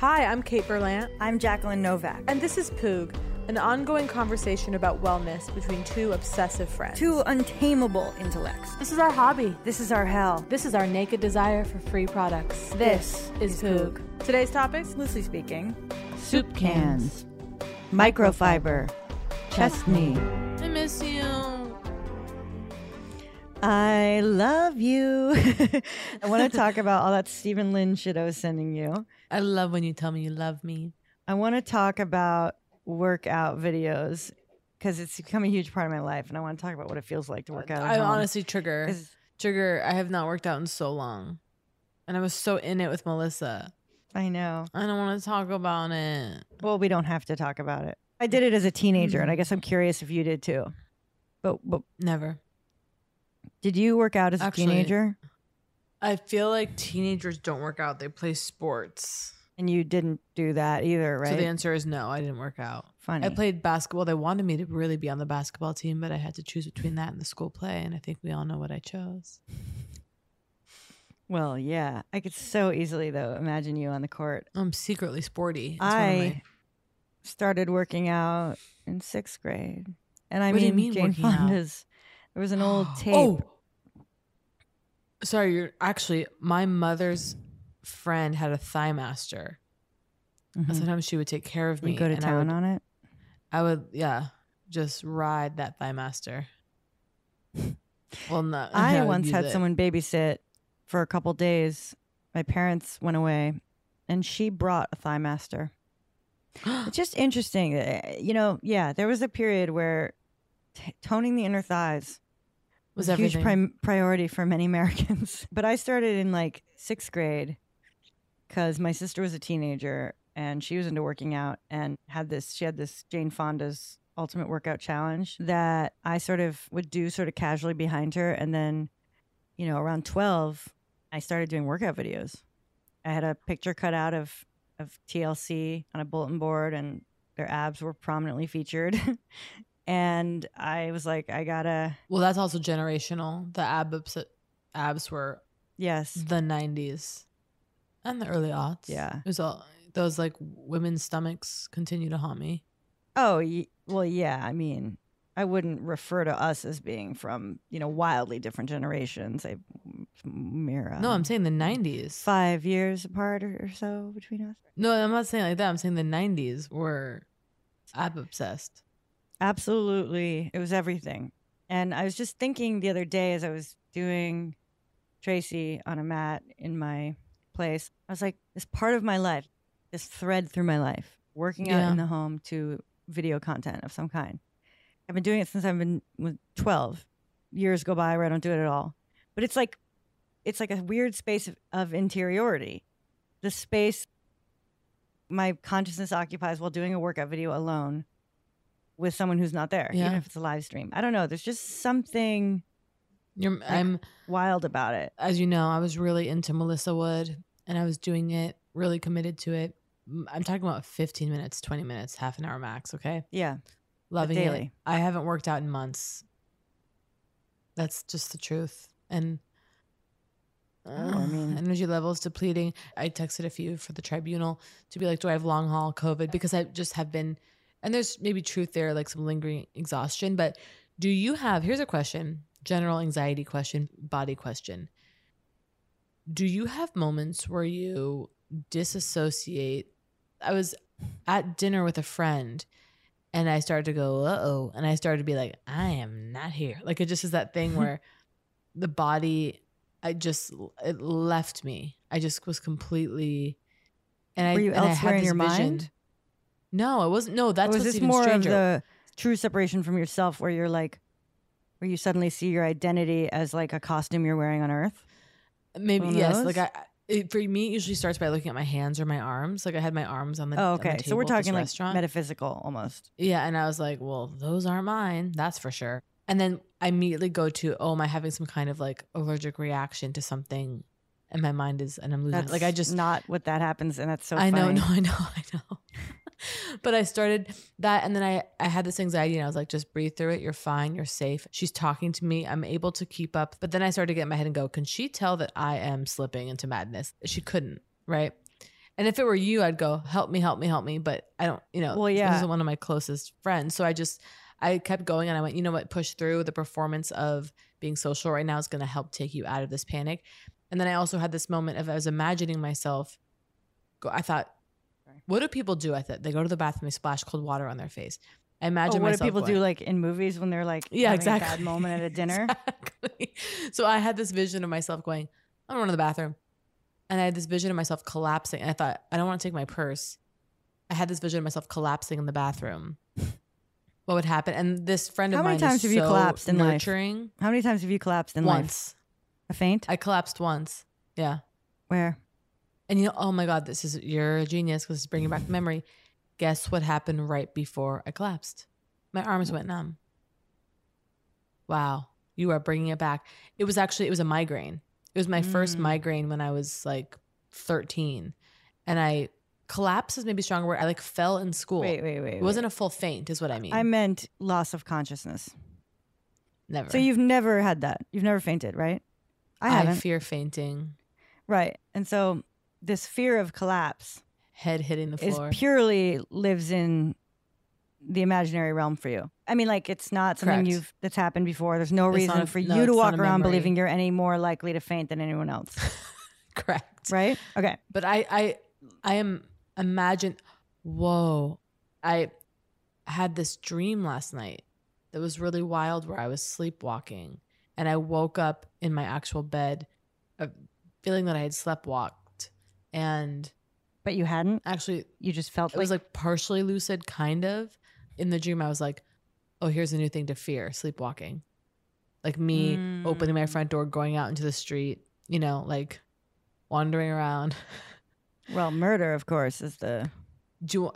Hi, I'm Kate Berlant. I'm Jacqueline Novak. And this is Poog, an ongoing conversation about wellness between two obsessive friends. Two untamable intellects. This is our hobby. This is our hell. This is our naked desire for free products. This, this is Poog. Poog. Today's topics? Loosely speaking, soup cans, microfiber, chest knee. I miss you. I love you. I want to talk about all that Stephen Lin shit I was sending you. I love when you tell me you love me. I want to talk about workout videos because it's become a huge part of my life, and I want to talk about what it feels like to work out. I honestly trigger trigger. I have not worked out in so long, and I was so in it with Melissa. I know. I don't want to talk about it. Well, we don't have to talk about it. I did it as a teenager, mm-hmm. and I guess I'm curious if you did too. But but never. Did you work out as Actually, a teenager? I feel like teenagers don't work out; they play sports. And you didn't do that either, right? So the answer is no. I didn't work out. Funny. I played basketball. They wanted me to really be on the basketball team, but I had to choose between that and the school play, and I think we all know what I chose. Well, yeah, I could so easily though imagine you on the court. I'm secretly sporty. I my... started working out in sixth grade, and I what mean, mean Jane Fonda's. There was an old tape. Oh, sorry. You're actually my mother's friend had a thigh master. Mm-hmm. Sometimes she would take care of me. You go to and town would, on it. I would, yeah, just ride that thigh master. well, no, I, I once had it. someone babysit for a couple days. My parents went away, and she brought a thigh master. it's just interesting, you know. Yeah, there was a period where t- toning the inner thighs was a huge prim- priority for many Americans. but I started in like sixth grade because my sister was a teenager and she was into working out and had this. She had this Jane Fonda's Ultimate Workout Challenge that I sort of would do sort of casually behind her, and then, you know, around twelve, I started doing workout videos. I had a picture cut out of of TLC on a bulletin board, and their abs were prominently featured. And I was like, I gotta. Well, that's also generational. The abs abs were Yes. the '90s and the early aughts. Yeah. it was all those like women's stomachs continue to haunt me. Oh, y- well, yeah. I mean, I wouldn't refer to us as being from, you know, wildly different generations. I, Mira. No, I'm saying the '90s. five years apart or, or so between us. No, I'm not saying like that. I'm saying the '90s were ab obsessed. Absolutely. It was everything. And I was just thinking the other day as I was doing Tracy on a mat in my place, I was like, this part of my life, this thread through my life, working out Yeah. in the home to video content of some kind. I've been doing it since I've been 12. Years go by where I don't do it at all. But it's like, it's like a weird space of, of interiority. The space my consciousness occupies while doing a workout video alone with someone who's not there, Yeah. even if it's a live stream. I don't know. There's just something You're, I'm wild about it. as you know, I was really into Melissa Wood and I was doing it, really committed to it. I'm talking about 15 minutes, 20 minutes, half an hour max. Okay. Yeah. Loving daily. it. I haven't worked out in months. That's just the truth. And Oh, I mean- energy levels depleting. I texted a few for the tribunal to be like, do I have long haul COVID? Because I just have been, and there's maybe truth there, like some lingering exhaustion. But do you have, here's a question general anxiety question, body question. Do you have moments where you disassociate? I was at dinner with a friend and I started to go, uh oh. And I started to be like, I am not here. Like it just is that thing where the body, I just, it left me. I just was completely, and I, Were you and I elsewhere had in your vision. mind? No, it wasn't. No, that's was what's this even more stranger. of the true separation from yourself where you're like, where you suddenly see your identity as like a costume you're wearing on earth? Maybe One of yes. those? Like I, I- it, for me, it usually starts by looking at my hands or my arms. Like I had my arms on the. Oh, on the okay. So we're at this talking like restaurant. metaphysical almost. Yeah, and I was like, well, those aren't mine. That's for sure. And then I immediately go to, oh, am I having some kind of like allergic reaction to something? And my mind is, and I'm losing. That's like I just not what that happens, and that's so. I know, no, I know, I know. but I started that, and then I I had this anxiety, and I was like, just breathe through it. You're fine. You're safe. She's talking to me. I'm able to keep up. But then I started to get in my head and go, can she tell that I am slipping into madness? She couldn't, right? And if it were you, I'd go, help me, help me, help me. But I don't, you know, Well, this yeah. isn't one of my closest friends. So I just, I kept going and I went, you know what, push through. The performance of being social right now is going to help take you out of this panic. And then I also had this moment of I was imagining myself go I thought, what do people do? I thought they go to the bathroom, they splash cold water on their face. I Oh, imagine what do people do like in movies when they're like Yeah, exactly. bad moment at a dinner? Exactly. So I had this vision of myself going, I'm going to the bathroom. And I had this vision of myself collapsing. And I thought, I don't want to take my purse. I had this vision of myself collapsing in the bathroom. What would happen? And this friend How of mine. How many times have you collapsed in nurturing. life? How many times have you collapsed in life? Once. A faint? I collapsed once. Yeah. Where? And you know, oh my God, this is, you're a genius because it's bringing back memory. Guess what happened right before I collapsed? My arms went numb. Wow. You are bringing it back. It was actually, it was a migraine. It was my first Mm. migraine when I was like 13. And I collapsed is maybe a stronger word. I like fell in school. Wait, wait, wait. It wasn't a full faint, is what I mean. I meant loss of consciousness. never. So you've never had that. You've never fainted, right? I I haven't. fear fainting, right. And so this fear of collapse head hitting the floor, is purely lives in the imaginary realm for you. I mean, like it's not something Correct. you've that's happened before. There's no It's reason a- for no, you to walk around memory. believing you're any more likely to faint than anyone else. Correct. right? Okay. But I I I am imagine whoa. I had this dream last night that was really wild where I was sleepwalking and I woke up in my actual bed uh, feeling that I had sleptwalked and But you hadn't. actually You just felt it was like partially lucid kind of. In the dream I was like oh here's a new thing to fear sleepwalking. Like me opening my front door going out into the street you know like wandering around. Well, murder, of course, is the do you,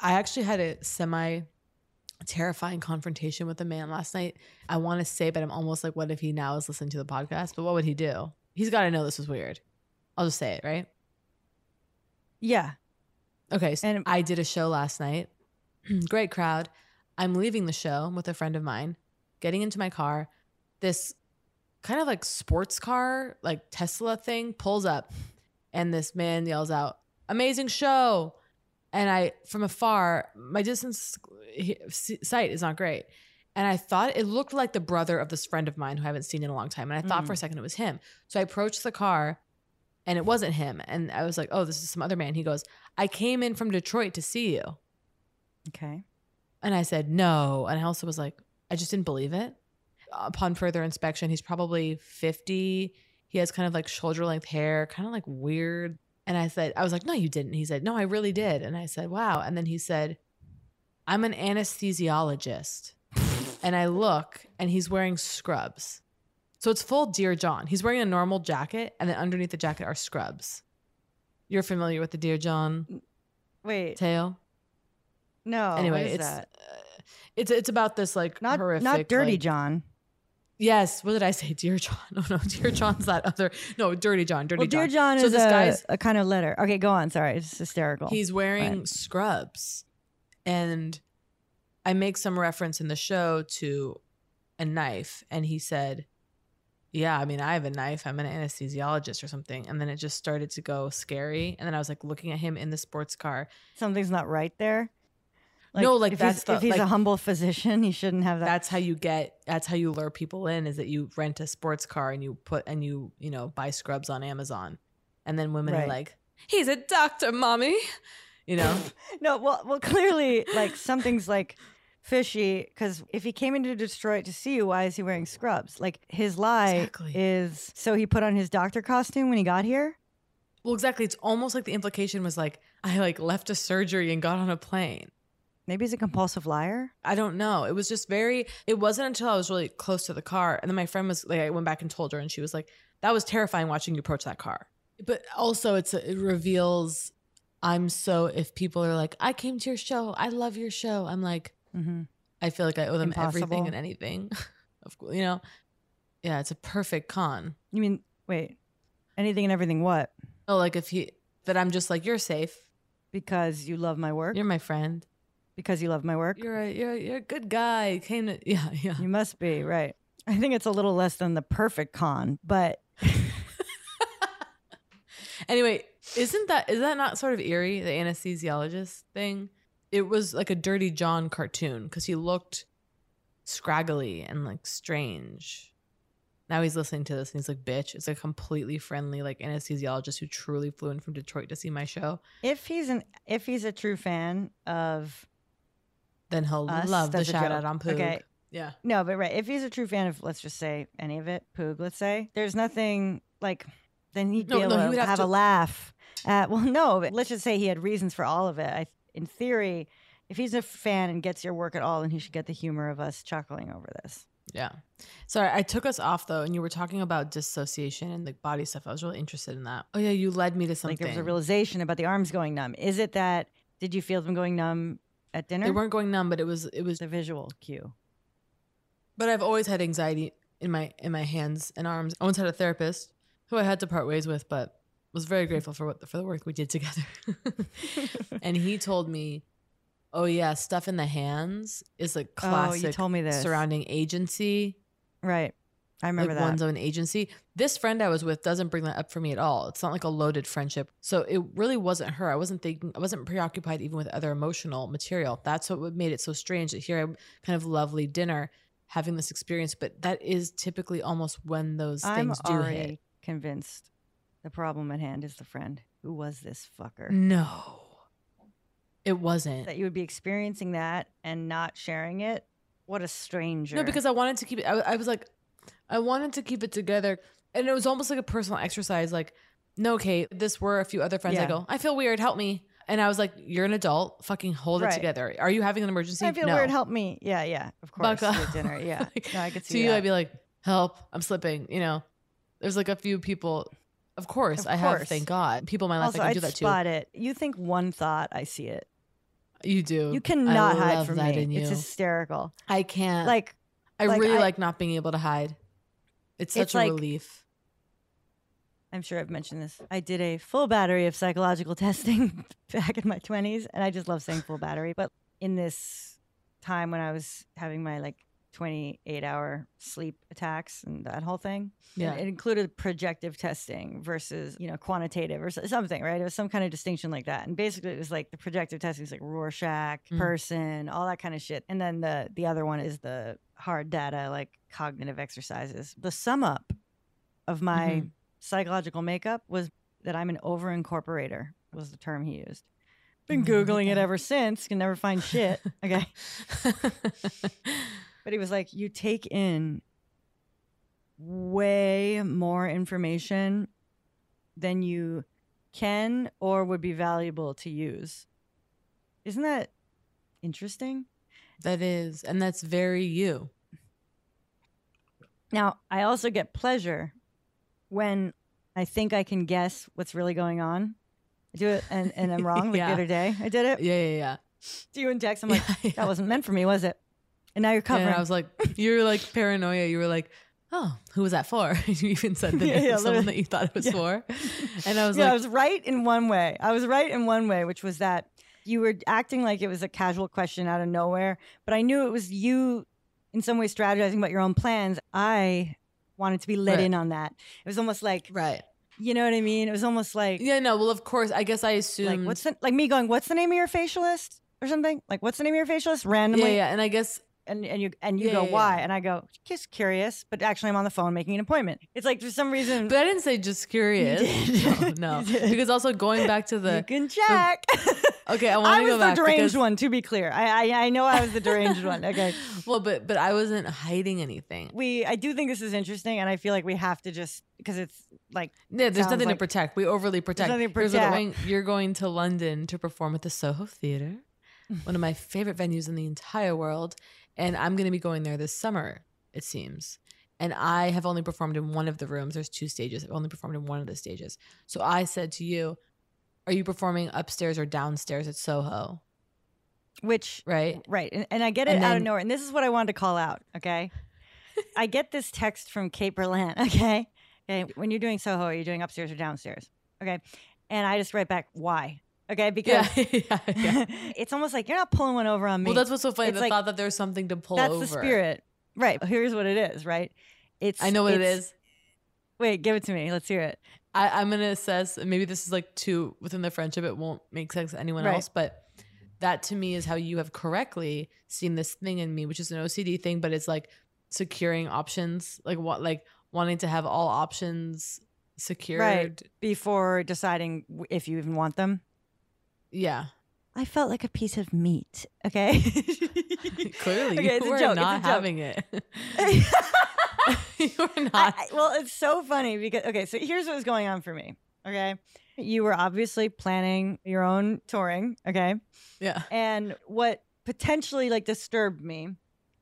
I actually had a semi terrifying confrontation with a man last night. I want to say, but I'm almost like, what if he now is listening to the podcast? But what would he do? He's got to know this was weird. I'll just say it, right? yeah. Okay. So I did a show last night. Great crowd. I'm leaving the show with a friend of mine, getting into my car. This kind of like sports car, like Tesla thing pulls up, and this man yells out, Amazing show. And I, from afar, my distance sight is not great. And I thought it looked like the brother of this friend of mine who I haven't seen in a long time. And I thought for a Mm. second it was him. So I approached the car and it wasn't him. And I was like, oh, this is some other man. He goes, I came in from Detroit to see you. Okay. And I said, no. And I also was like, I just didn't believe it. Upon further inspection, he's probably 50. He has kind of like shoulder length hair, kind of like weird. And I said, I was like, no, you didn't. He said, no, I really did. And I said, wow. And then he said, I'm an anesthesiologist. and I look and he's wearing scrubs. So it's full Dear John. He's wearing a normal jacket and then underneath the jacket are scrubs. You're familiar with the Dear John Wait. tale? No. anyway, it's that? Uh, it's it's about this like Not horrific not Dirty like- John. Yes, what did I say? Dear John. Oh no, Dear John's that other. No, Dirty John. Dirty Well, John. Dear John so is this a, guy's a kind of letter. Okay, go on. Sorry, it's hysterical. he's wearing Right. scrubs, and I make some reference in the show to a knife, and he said, "Yeah, I mean, I have a knife. I'm an anesthesiologist or something." And then it just started to go scary, and then I was like looking at him in the sports car. Something's not right there. No, like, if that's he's, the- if he's a humble physician, he shouldn't have that. that's how you get that's how you lure people in is that you rent a sports car and you put and you you know buy scrubs on amazon and then women are like he's a doctor mommy you know no, well, well, clearly, like something's like fishy because if he came into Detroit to see you, why is he wearing scrubs? Like his lie Exactly. is so he put on his doctor costume when he got here. well exactly it's almost like the implication was like i like left a surgery and got on a plane Maybe he's a compulsive liar. I don't know. It was just very. It wasn't until I was really close to the car, and then my friend was like, I went back and told her, and she was like, "That was terrifying watching you approach that car." But also, it's it reveals. I'm so. If people are like, "I came to your show. I love your show," I'm like, Mm-hmm. I feel like I owe them everything and anything. of course, you know. Yeah, it's a perfect con. You mean wait, anything and everything? What? Oh, like if he that I'm just like you're safe. Because you love my work. You're my friend. Because you love my work. You're a you're a, you're a good guy. You Came to yeah yeah. You must be right. I think it's a little less than the perfect con, but Anyway, isn't that is that not sort of eerie? The anesthesiologist thing. It was like a Dirty John cartoon because he looked scraggly and like strange. Now he's listening to this and he's like, "Bitch!" It's a completely friendly like anesthesiologist who truly flew in from Detroit to see my show. if he's an if he's a true fan of Then he'll us, love the that's a shout joke. out on Poog. Okay. Yeah. No, but right. If he's a true fan of let's just say any of it, Poog, let's say, there's nothing like then he'd be No, able no, he to have, have a laugh at well, no, but let's just say he had reasons for all of it. I in theory, if he's a fan and gets your work at all, then he should get the humor of us chuckling over this. Yeah. Sorry, I took us off though, and you were talking about dissociation and the body stuff. I was really interested in that. Oh yeah, you led me to something. Like there was a realization about the arms going numb. Is it that did you feel them going numb at dinner? They weren't going numb, but it was it was the visual cue. But I've always had anxiety in my in my hands and arms. I once had a therapist who I had to part ways with, but was very grateful for what for the work we did together. and he told me, "Oh yeah, stuff in the hands is like Oh, you classic told me this. surrounding agency." Right. I remember like that. one's own agency. This friend I was with doesn't bring that up for me at all. It's not like a loaded friendship. So it really wasn't her. I wasn't thinking, I wasn't preoccupied even with other emotional material. That's what made it so strange that here I'm kind of lovely dinner having this experience, but that is typically almost when those I'm things do already hit. convinced the problem at hand is the friend. Who was this fucker? No, it wasn't. That you would be experiencing that and not sharing it. What a stranger. No, because I wanted to keep it. I, I was like, I wanted to keep it together, and it was almost like a personal exercise. Like, no, Kate, this were a few other friends. I go, I feel weird. Help me. And I was like, you're an adult. Fucking hold Right. it together. Are you having an emergency? I feel no. weird. Help me. Yeah, yeah. Of course. Buck dinner. Yeah. Like, no, I could see. to you, that. I'd be like, help. I'm slipping. You know, there's like a few people. Of course, Of I have. Thank God, people in my life also, I can I'd do that too. spot it. You think one thought, I see it. You do. You cannot hide from that me. in you. It's hysterical. I can't. Like, I like, really I- like not being able to hide. It's such It's a like- relief. I'm sure I've mentioned this. I did a full battery of psychological testing back in my 20s, and I just love saying full battery. But in this time when I was having my like 28 hour sleep attacks and that whole thing. Yeah. It included projective testing versus, you know, quantitative or something, right? It was some kind of distinction like that. And basically it was like the projective testing is like Rorschach, Mm. person, all that kind of shit. And then the the other one is the hard data, like cognitive exercises. The sum up of my Mhm. psychological makeup was that I'm an over incorporator was the term he used. Been Mm, Googling it ever since, can never find shit. Okay. But he was like, you take in way more information than you can or would be valuable to use. Isn't that interesting? That is, and that's very you. Now, I also get pleasure when I think I can guess what's really going on. I do it and, and I'm wrong. Like Yeah. the other day, I did it. Yeah, yeah, yeah. Do you and Dex, I'm like, that wasn't meant for me, was it? And now you're covering. And I was like, you were like paranoia. You were like, oh, who was that for? you even said the Yeah, name yeah, of someone that you thought it was Yeah. for. And I was yeah, like, I was right in one way. I was right in one way, which was that you were acting like it was a casual question out of nowhere, but I knew it was you in some way strategizing about your own plans. I wanted to be let Right. in on that. It was almost like, right. you know what I mean? It was almost like, Yeah, no. Well, of course. I guess I assumed. like what's the, like me going, what's the name of your facialist or something? Like, what's the name of your facialist? randomly? yeah, Randomly, yeah. And I guess and and you and you Yeah, go yeah, why? yeah. And I go just curious, but actually I'm on the phone making an appointment. It's like for some reason But I didn't say just curious. No, no. Because also going back to the you the can check. okay, I want I to was go the back deranged because, one. To be clear, I, I I know I was the deranged one. Okay, Well, but but I wasn't hiding anything. we I do think this is interesting, and I feel like we have to just because it's like Yeah, there's nothing like- to protect. We overly protect. nothing to protect. going- you're going to London to perform at the Soho Theatre, one of my favorite venues in the entire world, and I'm going to be going there this summer. It seems. And I have only performed in one of the rooms. There's two stages. I've only performed in one of the stages. So I said to you, "Are you performing upstairs or downstairs at Soho?" which Right. right, and, and I get it And out of nowhere. And this is what I wanted to call out. Okay, I get this text from Kate Berlant. Okay, okay, when you're doing Soho, are you doing upstairs or downstairs? Okay, and I just write back why. Okay, because Yeah, yeah, yeah. it's almost like you're not pulling one over on me. Well, that's what's so funny. It's The like- thought that there's something to pull that's over. the spirit. Right. Here's what it is. Right. It's I know what it it's- Wait, give it to me. Let's hear it. I, I'm gonna assess. Maybe this is like too within the friendship. It won't make sense to anyone Right. else, but that to me is how you have correctly seen this thing in me, which is an OCD thing, but it's like securing options, like what, like wanting to have all options secured. Right. Before deciding if you even want them. Yeah. I felt like a piece of meat. Okay. Clearly, Okay, you were joke, not having it. you were I- not. I- well, it's so funny because okay, so here's what was going on for me. Okay. You were obviously planning your own touring. Okay. yeah. And what potentially like disturbed me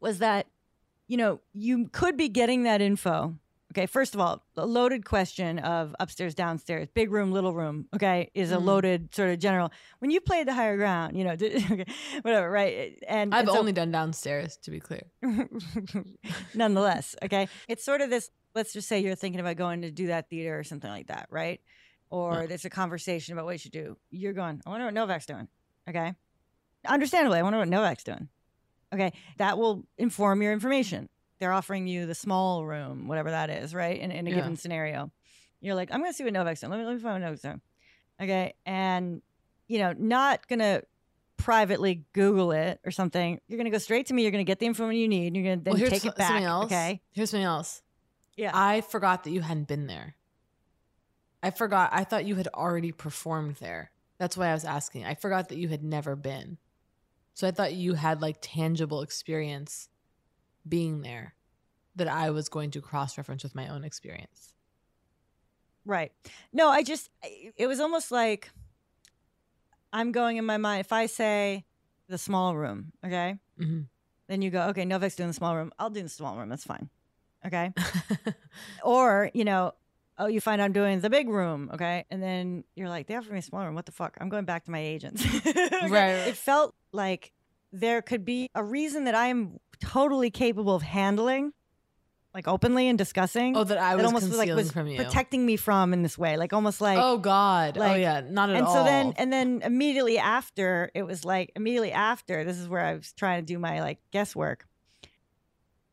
was that, you know, you could be getting that info. Okay, first of all, the loaded question of upstairs, downstairs, big room, little room, okay, is a Mhm. loaded sort of general. When you played the higher ground, you know, okay, whatever, right? And I've and so- only done downstairs, to be clear. nonetheless, okay, it's sort of this. Let's just say you're thinking about going to do that theater or something like that, right? Or Yeah. there's a conversation about what you should do. You're going, I wonder what Novak's doing. Okay, understandably, I wonder what Novak's doing. Okay, that will inform your information. They're offering you the small room, whatever that is, right? In, in a Yeah. given scenario, you're like, I'm going to see what Novak's doing. Let me let me find what Novak's doing. Okay, and you know, not gonna privately Google it or something. You're gonna go straight to me. You're gonna get the info you need. And you're gonna then well, take it back. something else. Okay. Here's something else. Yeah. I forgot that you hadn't been there. I forgot. I thought you had already performed there. That's why I was asking. I forgot that you had never been. So I thought you had like tangible experience being there that I was going to cross reference with my own experience. Right. No, I just, it was almost like I'm going in my mind. If I say the small room, okay, Mhm. then you go, okay, Novak's doing the small room. I'll do the small room. That's fine. Okay. or, you know, oh, you find I'm doing the big room. Okay. And then you're like, they offered me a small room. What the fuck? I'm going back to my agents. Right. It felt like there could be a reason that I'm totally capable of handling like openly and discussing. Oh, that I was almost was like was from you. protecting me from in this way, like almost like oh God. Oh, like, oh yeah. Not at and all. And so then and then immediately after it was like immediately after this is where I was trying to do my like guesswork.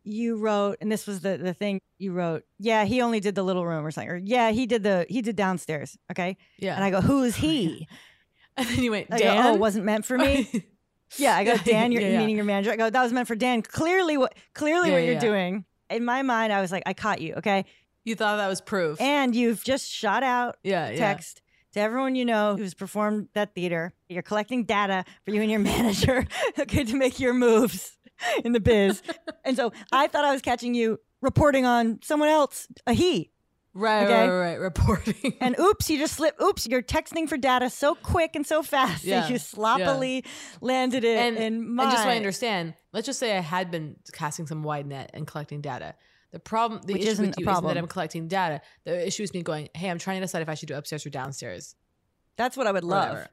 You wrote, and this was the the thing you wrote. Yeah, he only did the little room or something, or yeah, he did the he did downstairs. Okay, yeah. and I go, who is he? and then you went, I go, oh, it wasn't meant for me. Oh, yeah, I go, Dan, you're yeah, meaning your manager. I go, that was meant for Dan. Clearly, what clearly what you're doing. In my mind, I was like, I caught you. Okay, you thought that was proof. and you've just shot out yeah. Yeah. text to everyone you know who's performed that theater. You're collecting data for you and your manager, okay, to make your moves in the biz. and so I thought I was catching you reporting on someone else, a he. Right. Okay. Right. Right. Reporting. And oops, you just slip. Oops, you're texting for data so quick and so fast Yeah, that you sloppily landed it and, in my. and just so I understand, let's just say I had been casting some wide net and collecting data. The problem, the Which issue with you isn't that I'm collecting data. The issue is me going, hey, I'm trying to decide if I should do upstairs or downstairs. That's what I would love. whatever.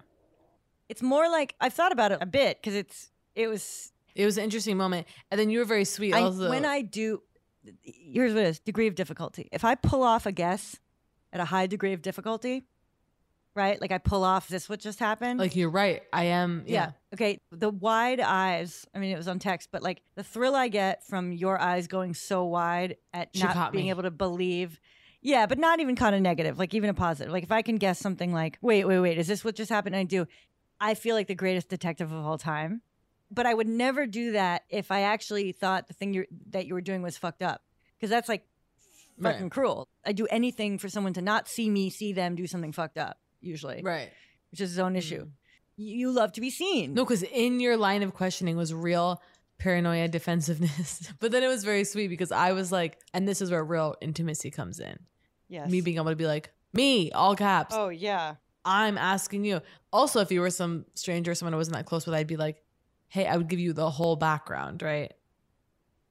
It's more like I've thought about it a bit because it's it was It was an interesting moment, and then you were very sweet. I, also, when I do, here's what it is: degree of difficulty. If I pull off a guess at a high degree of difficulty, right? Like I pull off this what just happened. like you're right, I am. yeah. Okay. The wide eyes. I mean, it was on text, but like the thrill I get from your eyes going so wide at She not being me. able to believe. Yeah, but not even kind of negative, like even a positive. Like if I can guess something like, wait, wait, wait, is this what just happened? And I do. I feel like the greatest detective of all time. But I would never do that if I actually thought the thing you that you were doing was fucked up. Because that's like Right. fucking cruel. I do anything for someone to not see me see them do something fucked up, usually. Right. Which is his own issue. Mm. You you love to be seen. No, because in your line of questioning was real paranoia, defensiveness. but then it was very sweet because I was like, and this is where real intimacy comes in. Yes. Me being able to be like, me, all caps. Oh yeah. I'm asking you. Also, if you were some stranger, someone I wasn't that close with, I'd be like, hey, I would give you the whole background, right?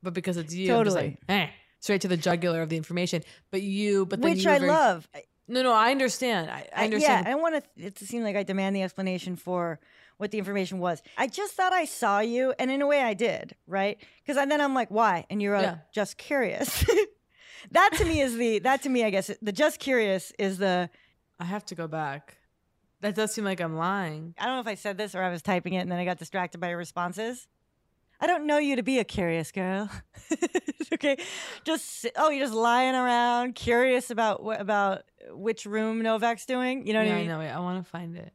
But because it's you, just like, eh, straight to the jugular of the information. But you, but then Which you I very- love. No, no, I understand. I, I I- understand. yeah, I want to, it to seem like I demand the explanation for what the information was. I just thought I saw you, and in a way I did, right? Because then I'm like, why? And you're Yeah. just curious. that to me is the, that to me, I guess, the just curious is the, I have to go back. That does seem like I'm lying. I don't know if I said this or I was typing it and then I got distracted by your responses. I don't know you to be a curious girl. okay, just oh, you're just lying around, curious about what about which room Novak's doing. You know what yeah, I mean? know. Wait, I want to find it.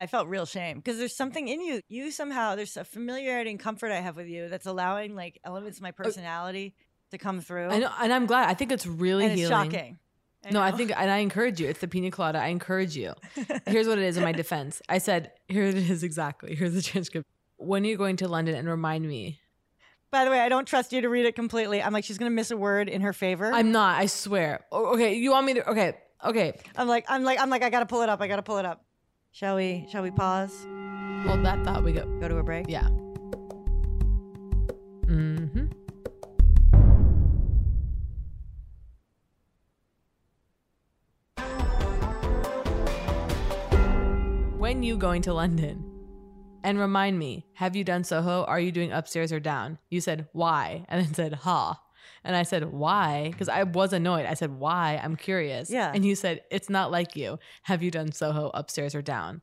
I felt real shame because there's something in you. You somehow there's a familiarity and comfort I have with you that's allowing like elements of my oh, personality to come through. Oh. I know, and I'm glad. I think it's really and it's healing. shocking. I no, I think, and I encourage you. It's the pina colada. I encourage you. Here's what it is in my defense. I said, here it is exactly. Here's the transcript. When are you going to London and remind me? By the way, I don't trust you to read it completely. I'm like she's gonna miss a word in her favor. I'm not. I swear. Okay, you want me to? Okay, okay. I'm like I'm like I'm like I gotta pull it up. I gotta pull it up. Shall we? Shall we pause? Hold that thought. We go. Go to a break. Yeah. Mm-hmm. When you going to London? And remind me, have you done Soho? Are you doing upstairs or down? You said why, and then said ha. And I said why because I was annoyed. I said why? I'm curious. Yeah. And you said it's not like you. Have you done Soho upstairs or down?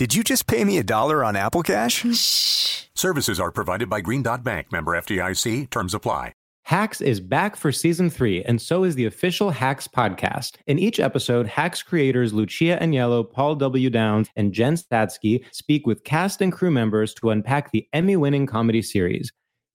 Did you just pay me a dollar on Apple Cash? Shh. Services are provided by Green Dot Bank, member FDIC. Terms apply. Hacks is back for season three, and so is the official Hacks podcast. In each episode, Hacks creators Lucia Aniello, Paul W. Downs, and Jen Statsky speak with cast and crew members to unpack the Emmy winning comedy series.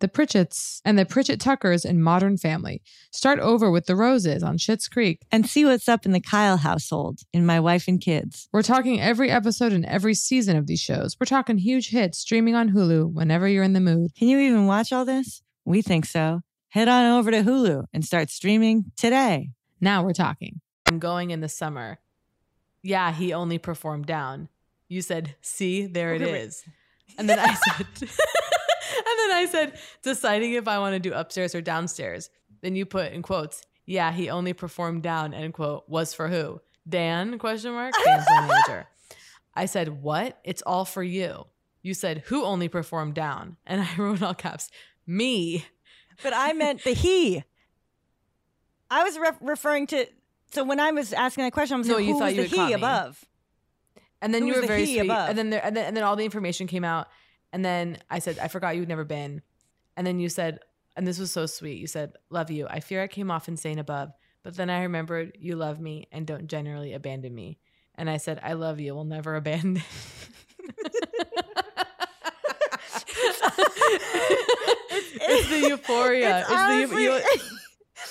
the Pritchetts, and the Pritchett Tuckers in Modern Family. Start over with the Roses on Schitt's Creek. And see what's up in the Kyle household in My Wife and Kids. We're talking every episode and every season of these shows. We're talking huge hits streaming on Hulu whenever you're in the mood. Can you even watch all this? We think so. Head on over to Hulu and start streaming today. Now we're talking. I'm going in the summer. Yeah, he only performed down. You said, see, there it Okay, is. And then I said, then I said, deciding if I want to do upstairs or downstairs. Then you put in quotes, yeah, he only performed down, end quote, was for who? Dan, question mark, Dan's manager. I said, what? It's all for you. You said, who only performed down? And I wrote all caps, me. But I meant the he. I was ref- referring to. So when I was asking that question, I was No, like, who was the he above? And then you were the very sweet. above? And then there, and then and then all the information came out. And then I said, I forgot you'd never been. And then you said, and this was so sweet. You said, "Love you." I fear I came off insane above, but then I remembered you love me and don't generally abandon me. And I said, "I love you. We'll never abandon." it's the euphoria. It's It's, honestly- the eu-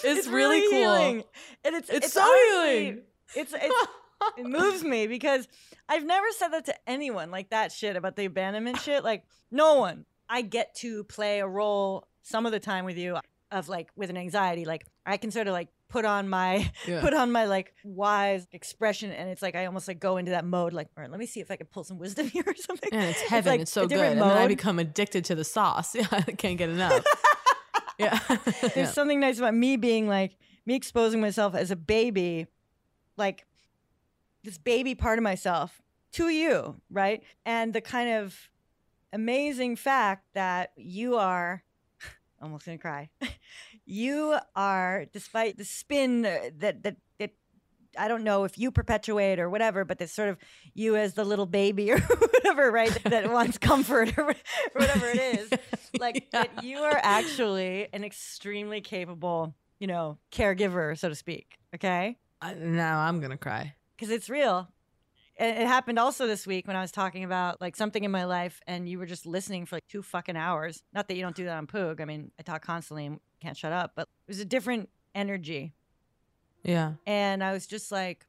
it's, really, cool. healing. and it's It's it's, so honestly- healing. It's it's it moves me because I've never said that to anyone like that shit about the abandonment shit. Like no one. I get to play a role some of the time with you of like with an anxiety. Like I can sort of like put on my Yeah. put on my like wise expression and it's like I almost like go into that mode like all right let me see if I can pull some wisdom here or something. And it's heaven. like it's so good. And then I become addicted to the sauce. Yeah, I can't get enough. yeah. There's Yeah. something nice about me being like me exposing myself as a baby, like this baby part of myself to you, right? And the kind of amazing fact that you are almost gonna cry. you are, despite the spin that that that I don't know if you perpetuate or whatever, but that's sort of you as the little baby or whatever, right? That, wants comfort or whatever it is. Like that you are actually an extremely capable, you know, caregiver, so to speak. Okay, Uh, now I'm gonna cry. Because it's real. And it happened also this week when I was talking about like something in my life, and you were just listening for like two fucking hours. Not that you don't do that on Poog. I mean, I talk constantly and can't shut up, but it was a different energy. Yeah. And I was just like,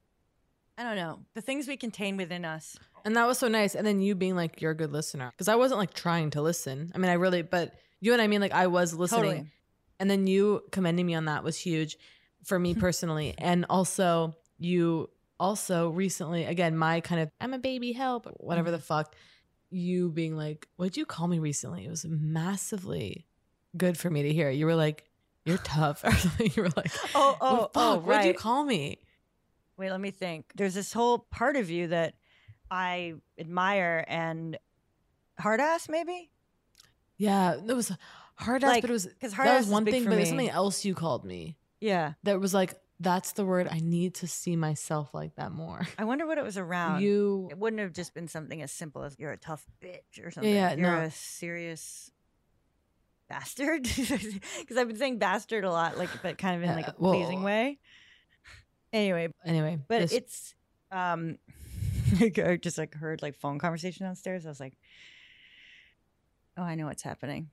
I don't know, the things we contain within us. And that was so nice. And then you being like, you're a good listener. Because I wasn't like trying to listen. I mean, I really, but you and I mean, like, I was listening. Totally. And then you commending me on that was huge for me personally. and also, you also recently, again, my kind of, I'm a baby help, whatever Mm-hmm. the fuck, you being like, what'd you call me recently? It was massively good for me to hear. You were like, you're tough. Or something. you were like, Oh, oh, oh, fuck, oh, what'd you call me? Wait, let me think. There's this whole part of you that I admire and hard ass maybe. Yeah, it was hard ass, Like, but it was 'cause hard that ass was one thing, but there's me. something else you called me. Yeah. That was like that's the word I need to see myself like that more. I wonder what it was around. You- It wouldn't have just been something as simple as you're a tough bitch or something. yeah, you're no. a serious bastard. Because I've been saying bastard a lot, like, but kind of in like a Uh, well- pleasing way. Anyway, Anyway, but this- it's um, I just like heard like phone conversation downstairs. I was like, oh, I know what's happening.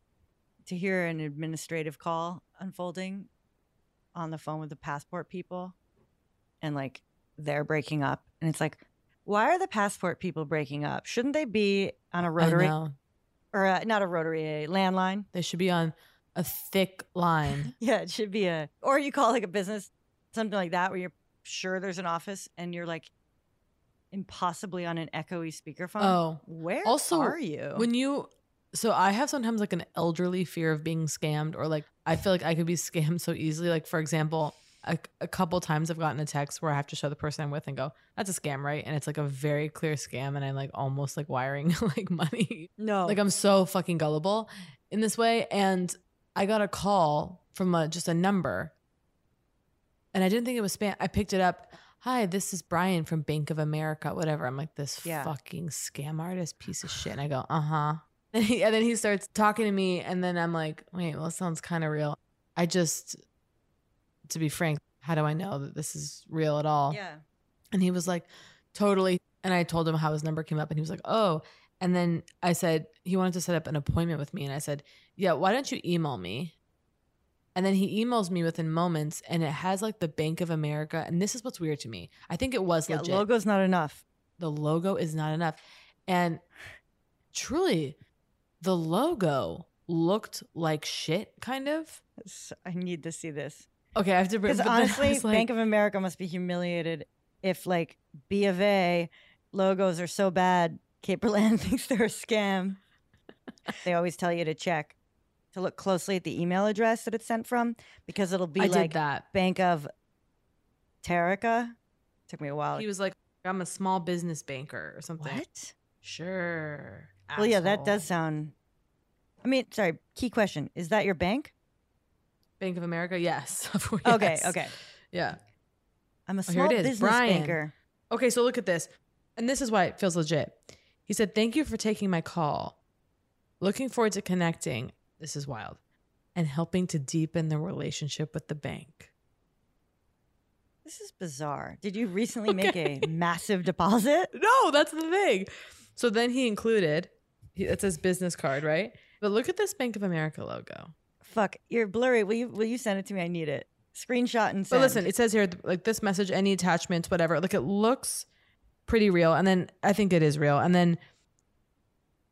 To hear an administrative call unfolding on the phone with the passport people, and like they're breaking up, and it's like, why are the passport people breaking up? Shouldn't they be on a rotary or a, not a rotary, a landline? They should be on a thick line. Yeah, it should be a, or you call like a business, something like that, where you're sure there's an office and you're like impossibly on an echoey speakerphone. Oh, where also are you? when you? So I have sometimes like an elderly fear of being scammed, or like I feel like I could be scammed so easily. Like for example, a, a couple times I've gotten a text where I have to show the person I'm with and go, "That's a scam, right?" And it's like a very clear scam, and I'm like almost like wiring like money. No. like I'm so fucking gullible in this way. And I got a call from a, just a number, and I didn't think it was spam. I picked it up. Hi, this is Brian from Bank of America, whatever. I'm like, this Yeah. fucking scam artist piece of shit. And I go, uh huh. And, he, and then he starts talking to me. And then I'm like, wait, well, it sounds kind of real. I just, to be frank, how do I know that this is real at all? yeah. And he was like, totally. And I told him how his number came up, and he was like, oh. And then I said, he wanted to set up an appointment with me. And I said, yeah, why don't you email me? And then he emails me within moments, and it has like the Bank of America. And this is what's weird to me. I think it was Yeah, legit. logo's not enough. The logo is not enough. And truly, the logo looked like shit, kind of. I need to see this. Okay, I have to bring Because but then I honestly, like- Bank of America must be humiliated if like B of A logos are so bad, Kate Berlant thinks they're a scam. they always tell you to check to look closely at the email address that it's sent from because it'll be I like that. Bank of Terica. Took me a while. He was like, I'm a small business banker or something. What? Sure. Well, yeah, that does sound. I mean, sorry. Key question: Is that your bank? Bank of America, yes. Okay, Yes. okay. Yeah. I'm a Oh, small is. business Brian. banker. Okay, so look at this. And this is why it feels legit. He said, Thank you for taking my call. Looking forward to connecting. This is wild. And helping to deepen the relationship with the bank. This is bizarre. Did you recently make a massive deposit? No, that's the thing. So then he included, he- it says business card, right? But look at this Bank of America logo. Fuck, you're blurry. Will you will you send it to me? I need it. Screenshot and send. But listen, it says here like this message, any attachments, whatever. Like it looks pretty real, and then I think it is real, and then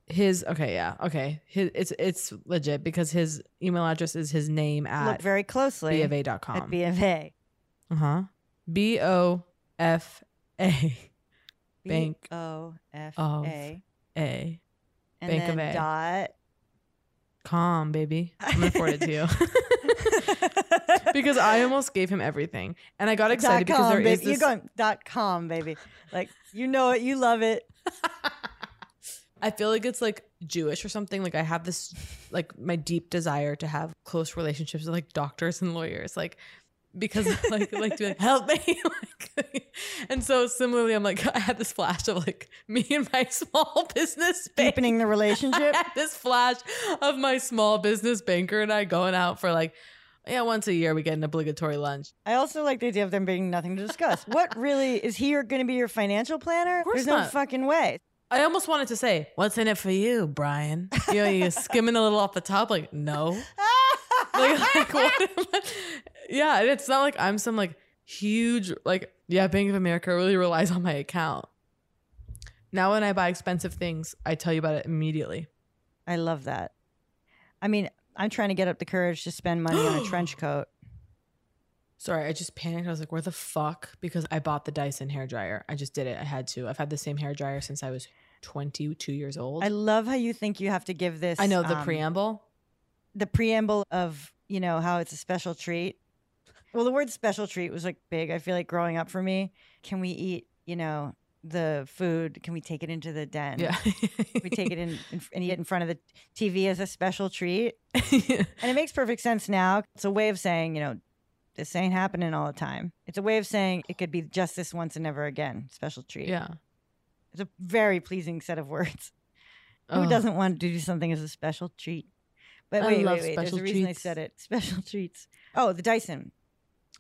his okay, yeah, okay, his it's it's legit because his email address is his name look at very closely BofA.com. At B of A. uh huh. B O F A. Bank O F A. A. And Bank then of A. dot. Com, baby. I'm gonna forward it to you. because I almost gave him everything. And I got excited dot because com, there is baby. this You're going dot com, baby. Like you know it, you love it. I feel like it's like Jewish or something. Like I have this like my deep desire to have close relationships with like doctors and lawyers. Like because like like to like help me. like, and so similarly, I'm like I had this flash of like me and my small business bank. Deepening the relationship. This flash of my small business banker and I going out for like yeah once a year we get an obligatory lunch. I also like the idea of them being nothing to discuss. what really is he going to be your financial planner? course There's no fucking way. I almost wanted to say, "What's in it for you, Brian?" You know, you're skimming a little off the top, like, no. like, like, what Yeah, and it's not like I'm some like huge, like, yeah, Bank of America really relies on my account. Now, when I buy expensive things, I tell you about it immediately. I love that. I mean, I'm trying to get up the courage to spend money on a trench coat. Sorry, I just panicked. I was like, where the fuck? Because I bought the Dyson hair dryer. I just did it. I had to. I've had the same hair dryer since I was 22 years old. I love how you think you have to give this. I know the um, preamble. the preamble of you know how it's a special treat. Well, the word special treat was like big. I feel like growing up for me, can we eat you know the food? Can we take it into the den? Yeah. We take it in, in and eat it in front of the TV as a special treat. and it makes perfect sense now. It's a way of saying, you know, this ain't happening all the time. It's a way of saying it could be just this once and never again. Special treat. Yeah. It's a very pleasing set of words. Who Oh. doesn't want to do something as a special treat? But wait, wait, wait. There's a reason treats. I said it. Special treats. Oh, the Dyson.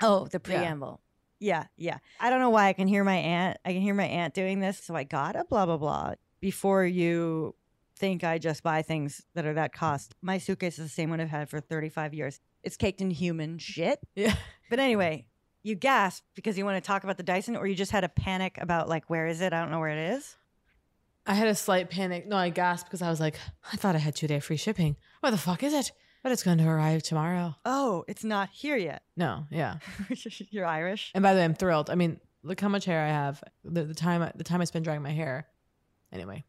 Oh, the Yeah. preamble. Yeah, yeah. I don't know why I can hear my aunt. I can hear my aunt doing this. So I got a blah blah blah. Before you think I just buy things that are that cost, my suitcase is the same one I've had for 35 years. It's caked in human shit. Yeah. But anyway, you gasp because you want to talk about the Dyson, or you just had a panic about like where is it? I don't know where it is. I had a slight panic. No, I gasped because I was like, I thought I had two day free shipping. Where the fuck is it? But it's going to arrive tomorrow. Oh, it's not here yet. No, yeah. You're Irish. And by the way, I'm thrilled. I mean, look how much hair I have. The, the time I- the time I spend drying my hair. Anyway,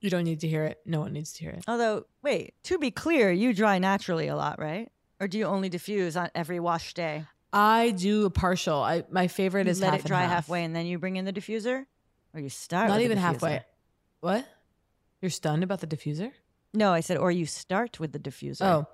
you don't need to hear it. No one needs to hear it. Although, wait, to be clear, you dry naturally a lot, right? Or do you only diffuse on every wash day? I do a partial. I my favorite You is let half it dry half. halfway and then you bring in the diffuser, or you start. Not even halfway. What? You're stunned about the diffuser? No, I said, or you start with the diffuser. Oh,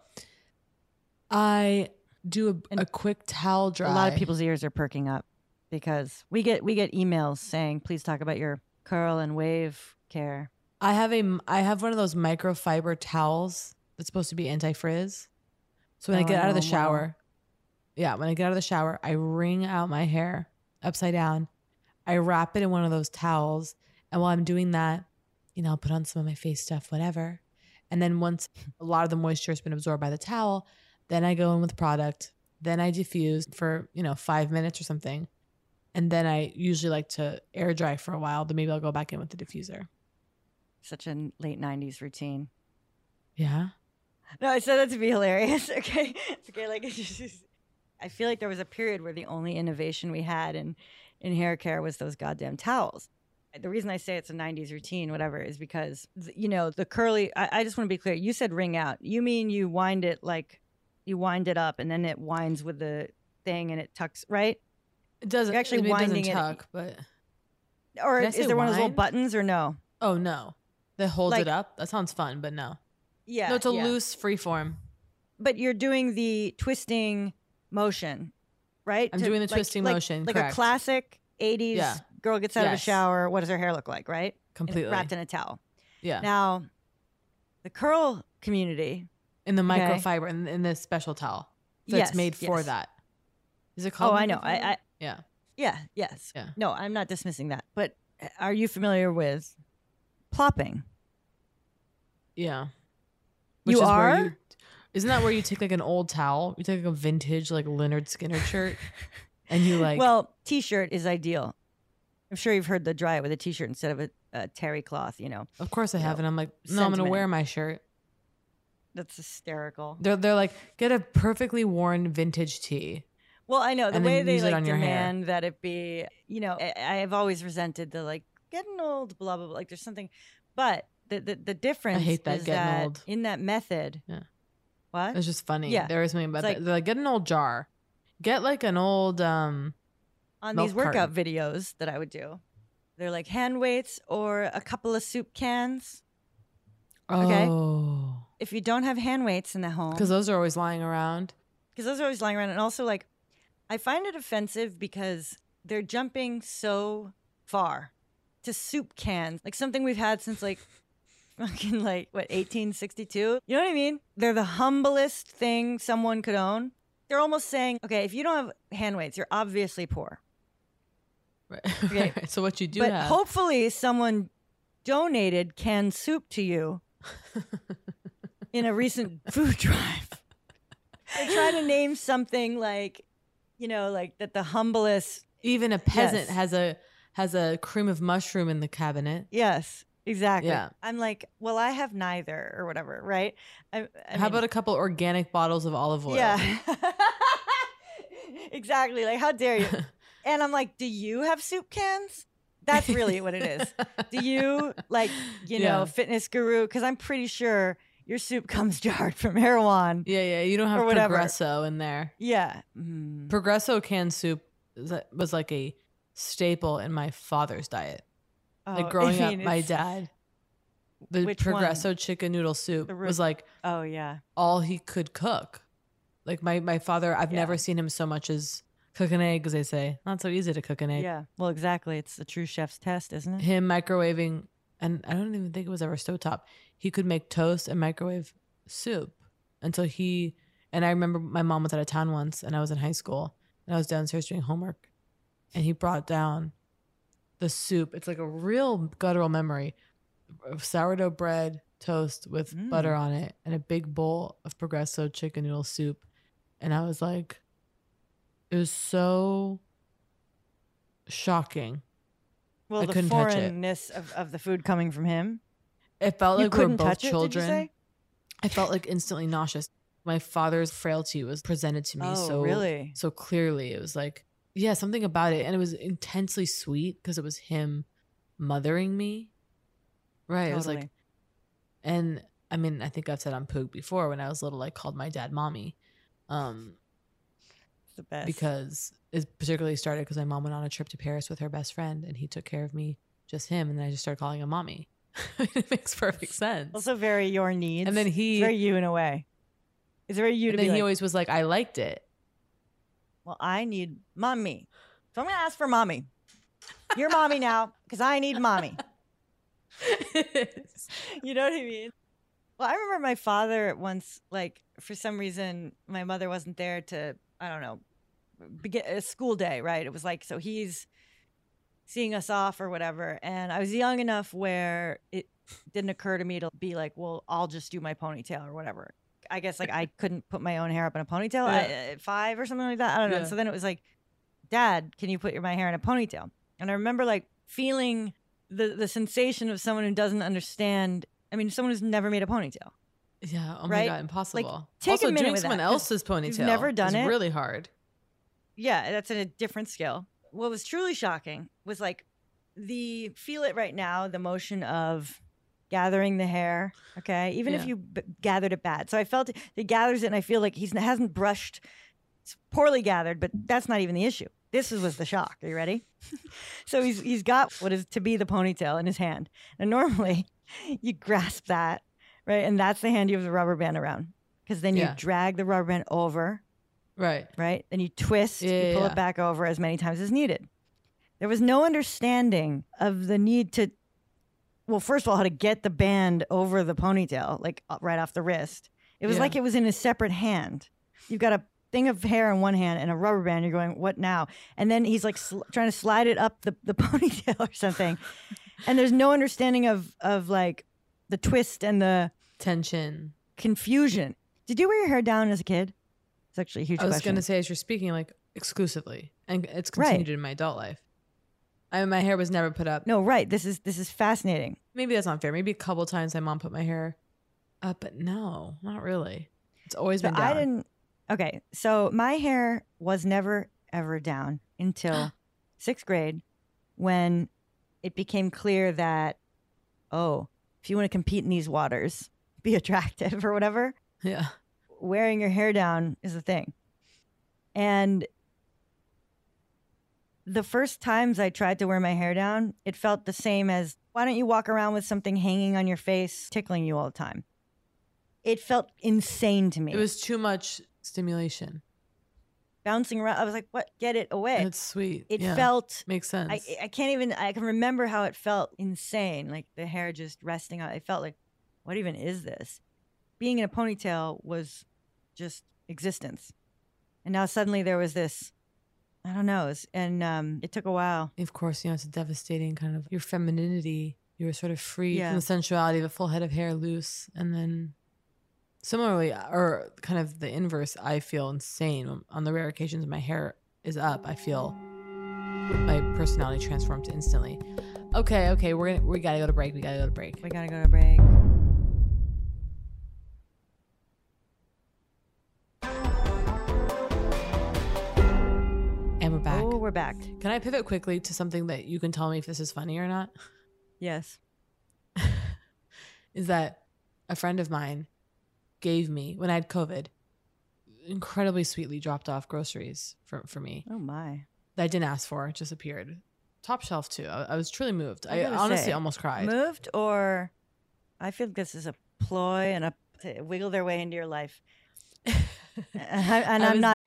I do a, a quick towel dry. a lot of people's ears are perking up because we get we get emails saying, "Please talk about your curl and wave care." I have a I have one of those microfiber towels that's supposed to be anti frizz. So when Oh, I get out of the know 'em well. shower, yeah, when I get out of the shower, I wring out my hair upside down. I wrap it in one of those towels, and while I'm doing that, you know, I'll put on some of my face stuff, whatever. And then once a lot of the moisture has been absorbed by the towel, then I go in with product. Then I diffuse for you know five minutes or something, and then I usually like to air dry for a while. Then maybe I'll go back in with the diffuser. Such a late '90s routine. Yeah. No, I said that to be hilarious. Okay, it's okay. Like, it's just, I feel like there was a period where the only innovation we had in in hair care was those goddamn towels. The reason I say it's a '90s routine, whatever, is because you know the curly. I, I just want to be clear. You said ring out. You mean you wind it like you wind it up, and then it winds with the thing, and it tucks right. It doesn't You're actually I mean, it winding tuck, but or is there one of those little buttons, or no? oh no, that holds Like- it up. That sounds fun, but no. Yeah, no, it's a yeah. loose free form. but you're doing the twisting motion, right? I'm doing the twisting like, motion, like a correct. classic '80s Yeah. Girl gets out of Yes. a shower. What does her hair look like, right? And Completely. wrapped in a towel. Yeah, Now, the curl community, in the okay. microfiber in, in this special towel that's Yes, made for yes. that. Is it called? Oh, I know. I. I yeah. yeah, yes. Yeah. No, I'm not dismissing that. But uh, are you familiar with plopping? Yeah. You is where are? you- isn't that where you take like an old towel? You take like a vintage like Lynyrd Skynyrd shirt, and you like. well, t-shirt is ideal. I'm sure you've heard the dry it with a t-shirt instead of a, a terry cloth. You know, of course I have, and I'm like, no, I'm gonna sentiment. wear my shirt. that's hysterical. They're they're like get a perfectly worn vintage tee. Well, I know the and then way they use it like on your hair. demand that it be. You know, I, I've always resented the like getting old, blah blah blah. Like there's something, but the the, the difference hate that is getting that old. in that method. Yeah. What? It's just funny. Yeah. There is something about It's that. like- They're like, get an old jar. Get like an old um on milk these workout carton. videos that I would do. They're like hand weights or a couple of soup cans. Okay. Oh. If you don't have hand weights in the home, Because those are always lying around. because those are always lying around, and also like, I find it offensive because they're jumping so far to soup cans, like something we've had since like fucking like what 1862. You know what I mean? They're the humblest thing someone could own. They're almost saying, okay, if you don't have hand weights, you're obviously poor. Right. Okay. Right. So what you do but have hopefully someone donated canned soup to you in a recent food drive. They try to name something like, you know, like that the humblest. even a peasant Yes. has a has a cream of mushroom in the cabinet. Yes, exactly. Yeah. I'm like, well, I have neither or whatever, right? I, I How mean, about a couple organic bottles of olive oil? Yeah. exactly. Like, how dare you? And I'm like, do you have soup cans? That's really what it is. Do you like, you know, fitness guru? Because I'm pretty sure your soup comes jarred from Erewhon. Yeah, yeah. You don't have. Progresso in there. Yeah. Mm. Progresso canned soup was like a staple in my father's diet. Oh, like growing I mean, up, my dad, the Which one? Progresso chicken noodle soup was like Oh yeah. all he could cook. Like my my father, I've Yeah. never seen him so much as cook an egg, as they say. Not so easy to cook an egg. Yeah. Well, exactly. It's a true chef's test, isn't it? Him microwaving, and I don't even think it was ever stovetop. He could make toast and microwave soup until he. And I remember my mom was out of town once, and I was in high school, and I was downstairs doing homework, and he brought down the soup. It's like a real guttural memory of sourdough bread, toast with butter Mm. on it, and a big bowl of Progresso chicken noodle soup. And I was like, it was so shocking. Well, I the couldn't touch it. foreignness of, of the food coming from him. It felt You like we were couldn't both touch it, did you children. say? I felt like instantly nauseous. My father's frailty was presented to me Oh, so really? so clearly. It was like, yeah, something about it, and it was intensely sweet because it was him mothering me. Right. It was like, Totally. and I mean, I think I've said on Poog before when I was little, I called my dad mommy, um, the best. because it particularly started because my mom went on a trip to Paris with her best friend, and he took care of me, just him, and then I just started calling him mommy. it makes perfect sense. also very your needs. And then It's he- very you in a way. It's very you and to then he like, always was like, I liked it. well, I need mommy. So I'm gonna ask for mommy. You're mommy now because I need mommy. you know what I mean? Well, I remember my father once, like, for some reason, my mother wasn't there to, I don't know, begin a school day, right? It was like, so he's seeing us off or whatever. And I was young enough where it didn't occur to me to be like, well, I'll just do my ponytail or whatever. I guess like I couldn't put my own hair up in a ponytail Yeah. at five or something like that. I don't know. Yeah. So then it was like, Dad, can you put your, my hair in a ponytail? And I remember like feeling the the sensation of someone who doesn't understand. I mean, someone who's never made a ponytail. Yeah. Oh Right? my god, impossible. Like, take also, a minute doing someone that, else's ponytail. you've never done it. really hard. Yeah, that's in a different skill. What was truly shocking was like the feel it right now, the motion of gathering the hair. Okay, even if you b- gathered it bad. So I felt he gathers it, and I feel like he's hasn't brushed. It's poorly gathered, but that's not even the issue. This was the shock. Are you ready? so he's he's got what is to be the ponytail in his hand, and normally you grasp that right, and that's the hand you have the rubber band around, because then Yeah. you drag the rubber band over Right. right? Then you twist, Yeah, you pull yeah. it back over as many times as needed. There was no understanding of the need to, well, first of all, how to get the band over the ponytail, like uh, right off the wrist. It was Yeah. like it was in a separate hand. You've got a thing of hair in one hand and a rubber band. You're going, what now? And then he's like sl- trying to slide it up the, the ponytail or something. and there's no understanding of of like the twist and the Tension. confusion. Did you wear your hair down as a kid? It's actually a huge I was gonna say as you're speaking, like exclusively, and it's Right. continued in my adult life. I mean, my hair was never put up. No, right. This is this is fascinating. Maybe that's not fair. Maybe a couple times my mom put my hair up, but no, not really. It's always So been down. I didn't. Okay, so my hair was never ever down until sixth grade, when it became clear that, oh, if you want to compete in these waters, be attractive or whatever, Yeah. Wearing your hair down is a thing. And the first times I tried to wear my hair down, it felt the same as why don't you walk around with something hanging on your face, tickling you all the time? It felt insane to me. It was too much stimulation. bouncing around. I was like, what? Get it away. It's sweet. It Yeah. felt makes sense. I, I can't even I can remember how it felt insane. Like the hair just resting on it felt like what even is this? Being in a ponytail was just existence. And now suddenly there was this I don't know, it was- and um it took a while. of course, you know, it's a devastating kind of your femininity. You were sort of free Yeah. from the sensuality of a full head of hair loose. And then similarly, or kind of the inverse, I feel insane on the rare occasions my hair is up. I feel my personality transforms instantly. Okay, okay, we're gonna we gotta go to break. We gotta go to break. We gotta go to break. We're back. Can I pivot quickly to something that you can tell me if this is funny or not? Yes. is that a friend of mine gave me when I had COVID, incredibly sweetly dropped off groceries for, for me Oh my. that I didn't ask for, it just appeared. top shelf too. I, I was truly moved. I, gotta honestly say, almost cried. Moved or I feel this is a ploy and a wiggle their way into your life. and I, and I I'm not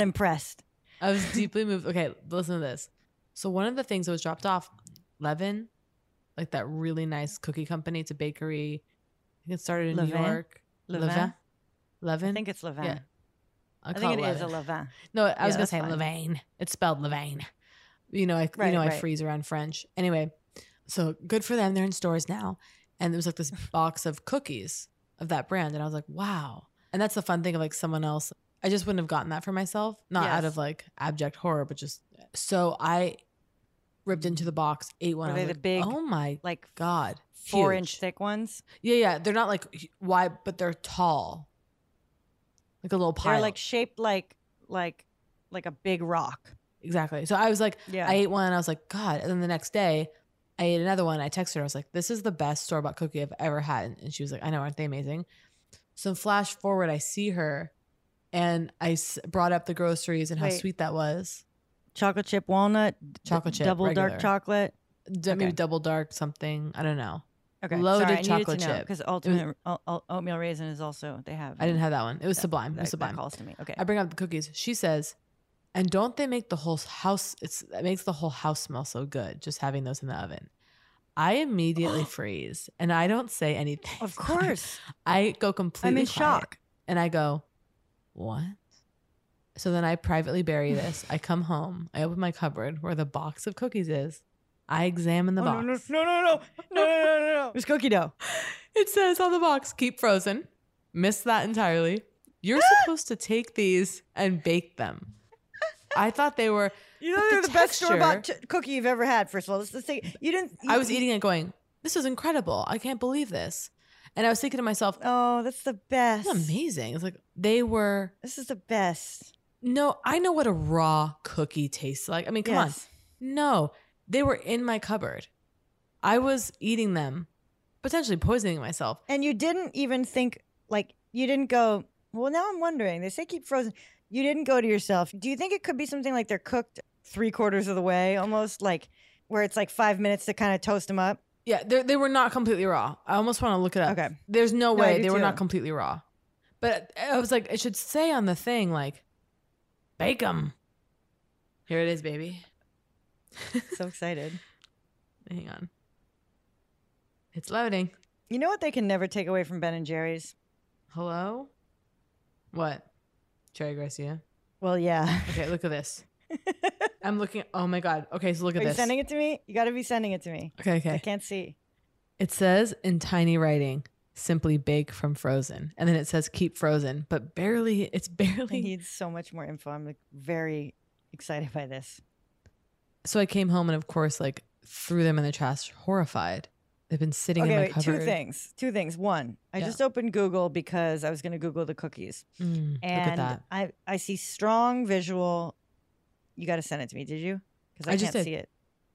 Impressed. I was deeply moved. Okay, listen to this. So one of the things that was dropped off, Levin, like that really nice cookie company, it's a bakery. I think it started in New York. Levin. Levin. I think it's Levain. Yeah. I think it is a Levin. No, I Yeah, was gonna say fine. Levain. It's spelled Levain. You know, I Right, you know I freeze around French. Anyway, so good for them. They're in stores now, and there was like this box of cookies of that brand, and I was like, wow. And that's the fun thing of like someone else. I just wouldn't have gotten that for myself, not out of like abject horror, but just so I ripped into the box, ate one. Are they was the like, big, Oh my like god, four huge. inch thick ones? Yeah, yeah. They're not like wide, but they're tall, like a little pile. They're like shaped like like like a big rock. Exactly. So I was like, Yeah. I ate one. I was like, God. And then the next day, I ate another one. I texted her. I was like, this is the best store bought cookie I've ever had. And she was like, I know, aren't they amazing? So flash forward, I see her and I s- brought up the groceries and how Wait. sweet that was. Chocolate chip walnut, d- Chocolate chip, double regular. dark chocolate. D- Okay. Maybe double dark something. I don't know. Okay, Loaded sorry, I chocolate needed to chip. because ultimate oatmeal raisin is also they have. I didn't have that one. It was sublime. it that- was that sublime. calls to me. Okay. I bring up the cookies. She says, and don't they make the whole house? It's it makes the whole house smell so good just having those in the oven. I immediately freeze and I don't say anything. Of course. I go completely I'm in quiet, shock. and I go, what? So then I privately bury this. I come home. I open my cupboard where the box of cookies is. I examine the Oh, box. no, no, no, no, no, no, no, no, no, no. It's cookie dough. It says on the box, keep frozen. Missed that entirely. You're supposed to take these and bake them. I thought they were. You know they're the, best store bought t- cookie you've ever had. First of all, let's, let's say you didn't. I was eating it going, this is incredible. I can't believe this. And I was thinking to myself, oh, that's the best. That's amazing. It's like they were. This is the best. No, I know what a raw cookie tastes like. I mean, come Yes. on. No, they were in my cupboard. I was eating them, potentially poisoning myself. And you didn't even think, like, you didn't go, well, now I'm wondering. They say keep frozen. You didn't go to yourself. Do you think it could be something like they're cooked three quarters of the way, almost like where it's like five minutes to kind of toast them up? Yeah, they they were not completely raw. I almost want to look it up. Okay. There's no No, way they were too. not completely raw. But I was like, it should say on the thing like, bake them. Here it is, baby. so excited. Hang on. It's loading. You know what they can never take away from Ben and Jerry's? Hello? What? Cherry Garcia. Well, yeah. Okay, look at this. I'm looking. Oh my god. Okay, so look at this. Are at you this. sending it to me? You got to be sending it to me. Okay, okay. I can't see. It says in tiny writing, simply bake from frozen. And then it says keep frozen, but barely, it's barely. I need so much more info. I'm like very excited by this. So I came home and, of course, like threw them in the trash, horrified. They've been sitting okay, in my wait, cupboard. two things. Two things. One, I Yeah. just opened Google because I was going to Google the cookies, Mm, look at and that. I I see strong visual. You got to send it to me. Did you? Because I, I just can't did. see it.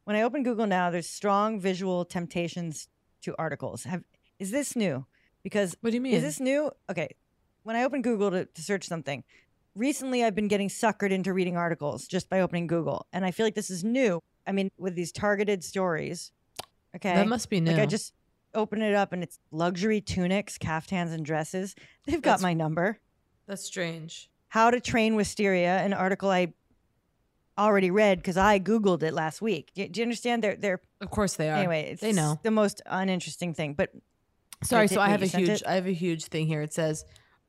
When I open Google now, there's strong visual temptations to articles. Have is this new? Because what do you mean? Is this new? Okay, when I open Google to, to search something, recently I've been getting suckered into reading articles just by opening Google, and I feel like this is new. I mean, with these targeted stories. Okay, That must be new. Like I just open it up and it's luxury tunics, caftans, and dresses. They've got That's- my number. That's strange. How to train wisteria, an article I already read because I googled it last week. Do, do you understand? They're they're Of course they are. anyway. It's they know. the most uninteresting thing. But Sorry, so I have a huge it? I have a huge thing here. It says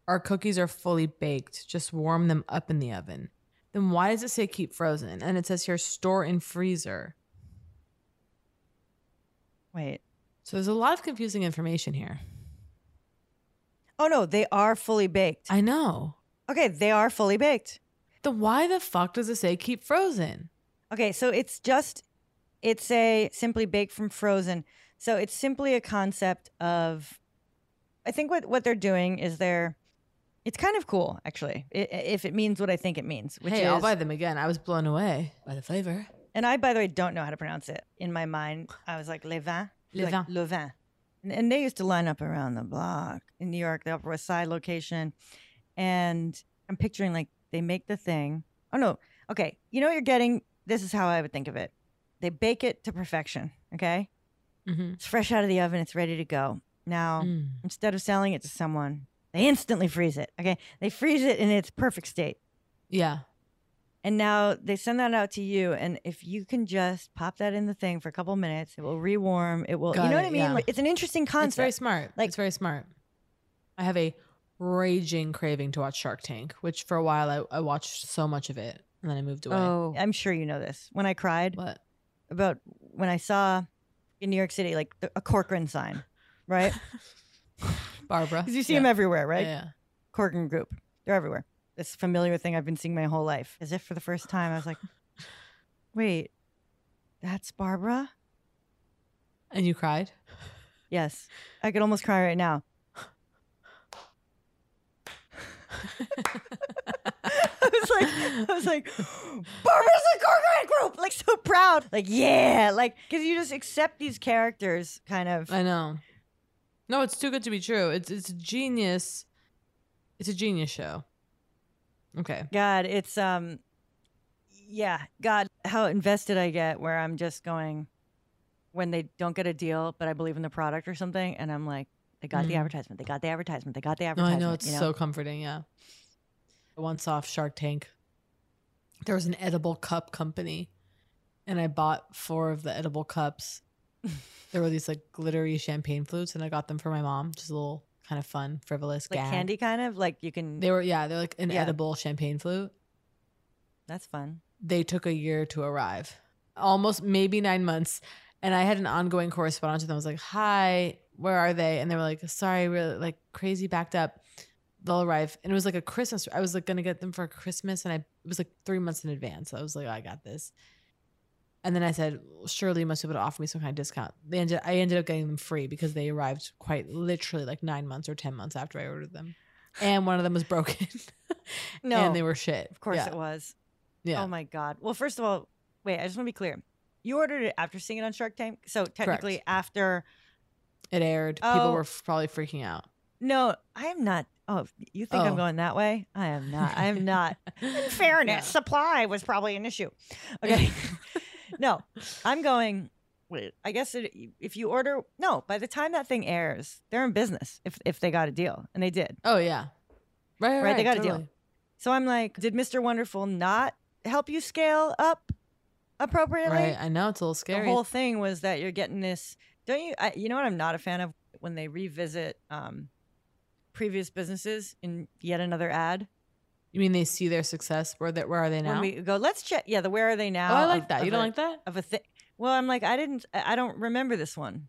our cookies are fully baked. Just warm them up in the oven. Then why does it say keep frozen? And it says here store in freezer. Wait. So there's a lot of confusing information here. Oh no, they are fully baked. I know. Okay, they are fully baked. Then why the fuck does it say keep frozen? Okay, so it's just it's a simply baked from frozen. So it's simply a concept of I think what what they're doing is they're it's kind of cool actually. If it means what I think it means, which hey, is I'll buy them again. I was blown away by the flavor. And I by the way don't know how to pronounce it. In my mind, I was like le vin, Le like, le vin. And, and they used to line up around the block in New York, the Upper West Side location. And I'm picturing like they make the thing. Oh no. Okay. You know what you're getting? This is how I would think of it. They bake it to perfection. Okay. Mm-hmm. It's fresh out of the oven. It's ready to go. Now, Mm. instead of selling it to someone, they instantly freeze it. Okay. They freeze it in its perfect state. Yeah. And now they send that out to you. And if you can just pop that in the thing for a couple minutes, it will rewarm. It will, Got you know it, what I mean? yeah. Like, it's an interesting concept. It's very smart. Like- it's very smart. I have a raging craving to watch Shark Tank, which for a while I, I watched so much of it and then I moved away. Oh, I'm sure you know this. When I cried What? about when I saw in New York City, like the, a Corcoran sign, right? Barbara. Because you see Yeah. them everywhere, right? Yeah, yeah. Corcoran Group. They're everywhere. This familiar thing I've been seeing my whole life. As if for the first time, I was like, wait, that's Barbara? And you cried? Yes. I could almost cry right now. I was like, I was like, Barbara's a Corcoran group, like so proud, like yeah, like because you just accept these characters, kind of. I know. No, it's too good to be true. It's it's a genius. It's a genius show. Okay. God, it's um, yeah, God, how invested I get where I'm just going when they don't get a deal, but I believe in the product or something, and I'm like, they got the Mhm. advertisement, they got the advertisement, they got the advertisement. No, I know it's you know? so comforting. Yeah. Once off Shark Tank. There was an edible cup company, and I bought four of the edible cups. there were these like glittery champagne flutes, and I got them for my mom. Just a little kind of fun, frivolous like gag. candy, kind of like you can. They were yeah, they're like an Yeah. edible champagne flute. That's fun. They took a year to arrive, almost maybe nine months. And I had an ongoing correspondence with them. I was like, "Hi, where are they?" And they were like, "Sorry, we're like crazy backed up. They'll arrive." And it was like a Christmas. I was like gonna get them for Christmas, and I it was like three months in advance. So I was like, oh, "I got this." And then I said, surely you must be able to offer me some kind of discount. They ended, I ended up getting them free because they arrived quite literally like nine months or 10 months after I ordered them. And one of them was broken. No. And they were shit. Of course Yeah. it was. Yeah. Oh my god. Well, first of all, wait. I just want to be clear. You ordered it after seeing it on Shark Tank, so technically after. It aired. People Oh. were f- probably freaking out. No, I am not. Oh, you think I'm Oh. going that way? I am not. I am not. In fairness, supply was probably an issue. Okay. no, I'm going. Wait, I guess it, if you order, no, by the time that thing airs, they're in business. If if they got a deal, and they did, Oh, yeah. Right, right, right, they got a deal. So I'm like, did Mr. Wonderful not help you scale up appropriately? Right. I know it's a little scary. The whole thing was that you're getting this. Don't you? I, you know what I'm not a fan of when they revisit um, previous businesses in yet another ad. you mean they see their success? Where, they, where are they now? When we go, let's check. Yeah, the where are they now? Oh, I like of- that. You don't a- like that? Of a thing. Well, I'm like, I didn't. I I don't remember this one.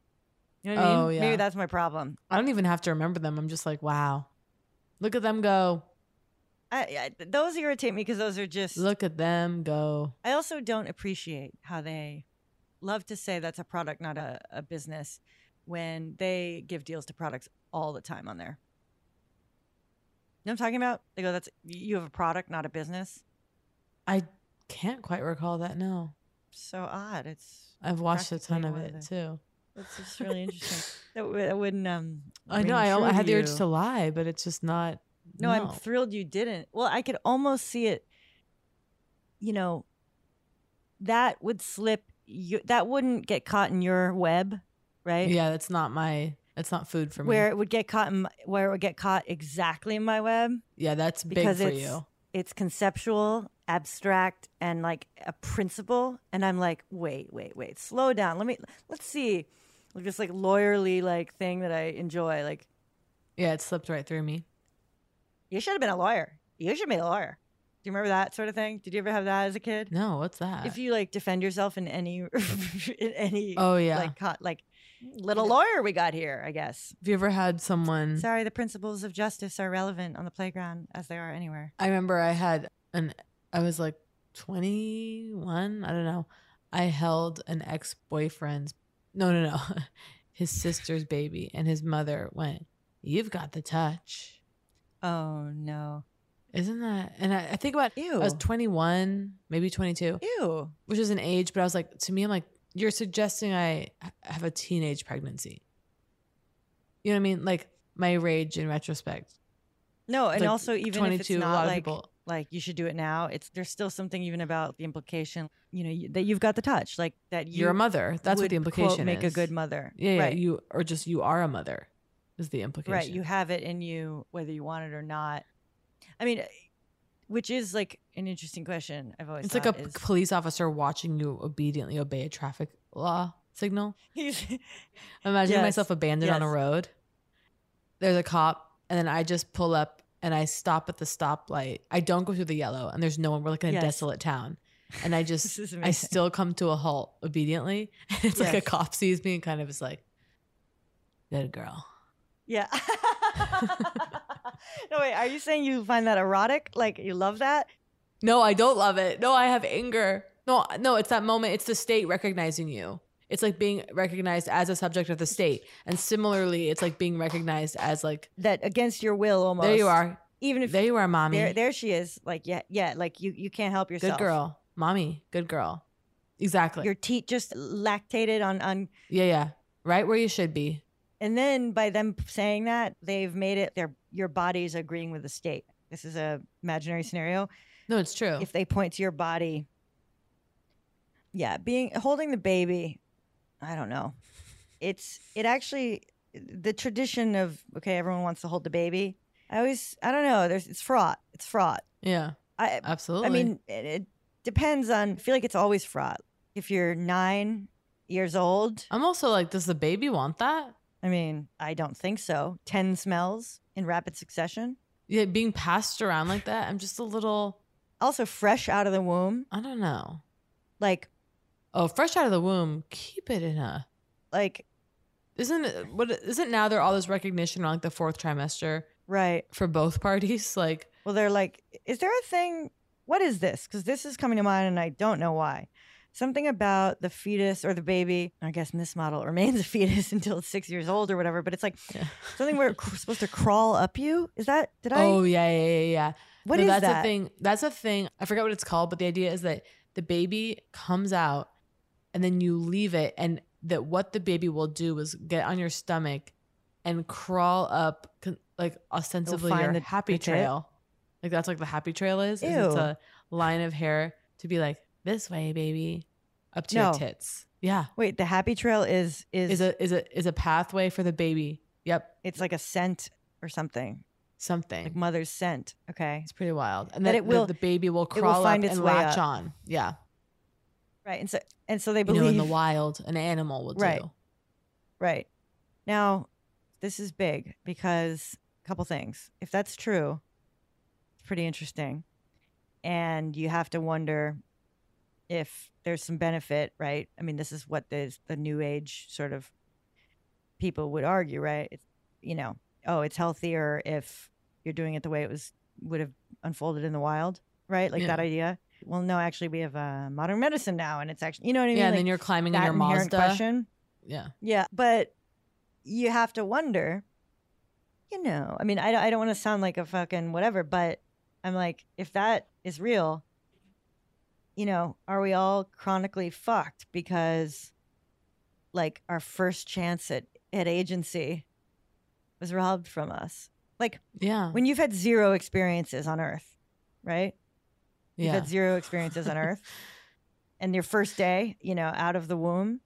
You know what I Oh, mean? yeah. Maybe that's my problem. I don't even have to remember them. I'm just like, wow. Look at them go. I, I those irritate me because those are just. Look at them go. I also don't appreciate how they love to say that's a product, not a, a business, when they give deals to products all the time on there. You know what I'm talking about? They go, "That's you have a product, not a business." I can't quite recall that. now. So odd. It's I've watched a ton of it too. That's just really interesting. that, w- that wouldn't. Um, I know. I, I had the urge to lie, but it's just not. No, I'm thrilled you didn't. Well, I could almost see it. You know, that would slip. You, that wouldn't get caught in your web, right? Yeah, that's not my. That's not food for me. Where it would get caught in where it would get caught exactly in my web yeah, that's big because for it's you. it's conceptual, abstract, and like a principle. And I'm like, wait, wait, wait, slow down. Let me let's see, like this like lawyerly like thing that I enjoy. Like Yeah, it slipped right through me. you should have been a lawyer. You should be a lawyer. Do you remember that sort of thing? Did you ever have that as a kid? No, what's that? If you like defend yourself in any in any Oh, yeah. like co- like little lawyer we got here, I guess. Have you ever had someone? Sorry, the principles of justice are relevant on the playground as they are anywhere. I remember I had an. I was like twenty one. I don't know. I held an ex boyfriend's. No, no, no. His sister's baby, and his mother went. You've got the touch. Oh no. Isn't that? And I, I think about. Ew. I was twenty one, maybe twenty two. Ew. Which is an age, but I was like, to me, I'm like, you're suggesting I have a teenage pregnancy. You know what I mean? Like my rage in retrospect. No, and Like, also even if it's 22, a not lot of like people- like you should do it now, it's there's still something even about the implication, you know, you, that you've got the touch, like that you You're a mother. That's what the implication quote, make a good mother. Yeah, yeah. right. You or just you are a mother is the implication. Right, you have it in you whether you want it or not. I mean, which is like an interesting question. I've always It's like a is- police officer watching you obediently obey a traffic law signal. Imagining Yes, myself abandoned on a road. There's a cop, and then I just pull up and I stop at the stoplight. I don't go through the yellow, and there's no one. We're like in a Yes. desolate town. And I just I still come to a halt obediently. And it's like a cop sees me and kind of is like, good girl. Yeah. No, wait. Are you saying you find that erotic? Like you love that? No, I don't love it. No, I have anger. No, no, it's that moment. It's the state recognizing you. It's like being recognized as a subject of the state. And similarly, it's like being recognized as like That against your will, almost. there you are. Even if There you are, mommy. there, there she is. Like yeah, yeah. Like you, you can't help yourself. Good girl. Mommy. Good girl. Exactly. Your teat just lactated on on yeah, yeah. Right where you should be. And then by them saying that, they've made it their your body's agreeing with the state. This is a imaginary scenario. No, it's true. If they point to your body, yeah, being holding the baby, I don't know. It's it actually the tradition of okay, everyone wants to hold the baby. I always I don't know. There's it's fraught. It's fraught. Yeah. I Absolutely. I mean, it, it depends on. I feel like it's always fraught. If you're nine years old, I'm also like, does the baby want that? I mean, I don't think so. Ten smells in rapid succession. Yeah, being passed around like that. I'm just a little Also, fresh out of the womb, I don't know. like Oh, fresh out of the womb, keep it in a like isn't it what isn't now there all this recognition around like the fourth trimester right. for both parties? Like Well, they're like, is there a thing? What is this? Because this is coming to mind, and I don't know why. Something about the fetus or the baby. I guess in this model it remains a fetus until it's six years old or whatever. But it's like something where it's supposed to crawl up you. Is that did I? Oh yeah, yeah, yeah, yeah. What no, is that's that? a thing. That's a thing. I forgot what it's called, but the idea is that the baby comes out and then you leave it and that what the baby will do is get on your stomach and crawl up like ostensibly your the- happy the trail. Like that's like the happy trail is. is it's a line of hair to be like this way, baby, up to No. your tits. Yeah. Wait, the happy trail is is Is a is a is a pathway for the baby. Yep. it's like a scent or something. Something. Like mother's scent. Okay. It's pretty wild. And then it will- the, the baby will it will crawl find up its and latch up. on. Yeah. Right. And so and so they You believe know, in the wild, an animal will Right. do. Right. Now, this is big because a couple things. If that's true, it's pretty interesting. And you have to wonder if there's some benefit, right? I mean, this is what the the new age sort of people would argue, right? It's, you know, oh, it's healthier if you're doing it the way it was would have unfolded in the wild, right? Like Yeah. that idea. Well, no, actually, we have uh, modern medicine now, and it's actually, you know what I mean? Yeah, and Like, then you're climbing in your Mazda. Question, Yeah. yeah, but you have to wonder, you know, I mean, I, I don't want to sound like a fucking whatever, but I'm like, if that is real, you know, are we all chronically fucked because like our first chance at, at agency was robbed from us? Like, Yeah. when you've had zero experiences on earth, right? You've Yeah. had zero experiences on earth. And your first day, you know, out of the womb,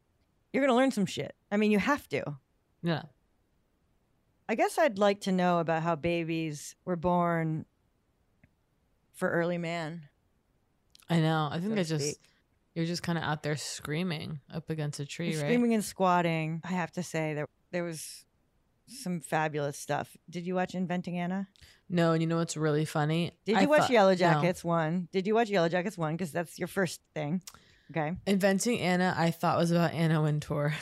you're going to learn some shit. I mean, you have to. Yeah. I guess I'd like to know about how babies were born for early man. I know. I think so I just speak. you're just kind of out there screaming up against a tree, You're right? Screaming and squatting. I have to say that there was some fabulous stuff. Did you watch Inventing Anna? No, and you know what's really funny? Did I you watch thought- Yellow no. Jackets one? Did you watch Yellow Jackets one? Because that's your first thing. Okay. Inventing Anna, I thought was about Anna Wintour.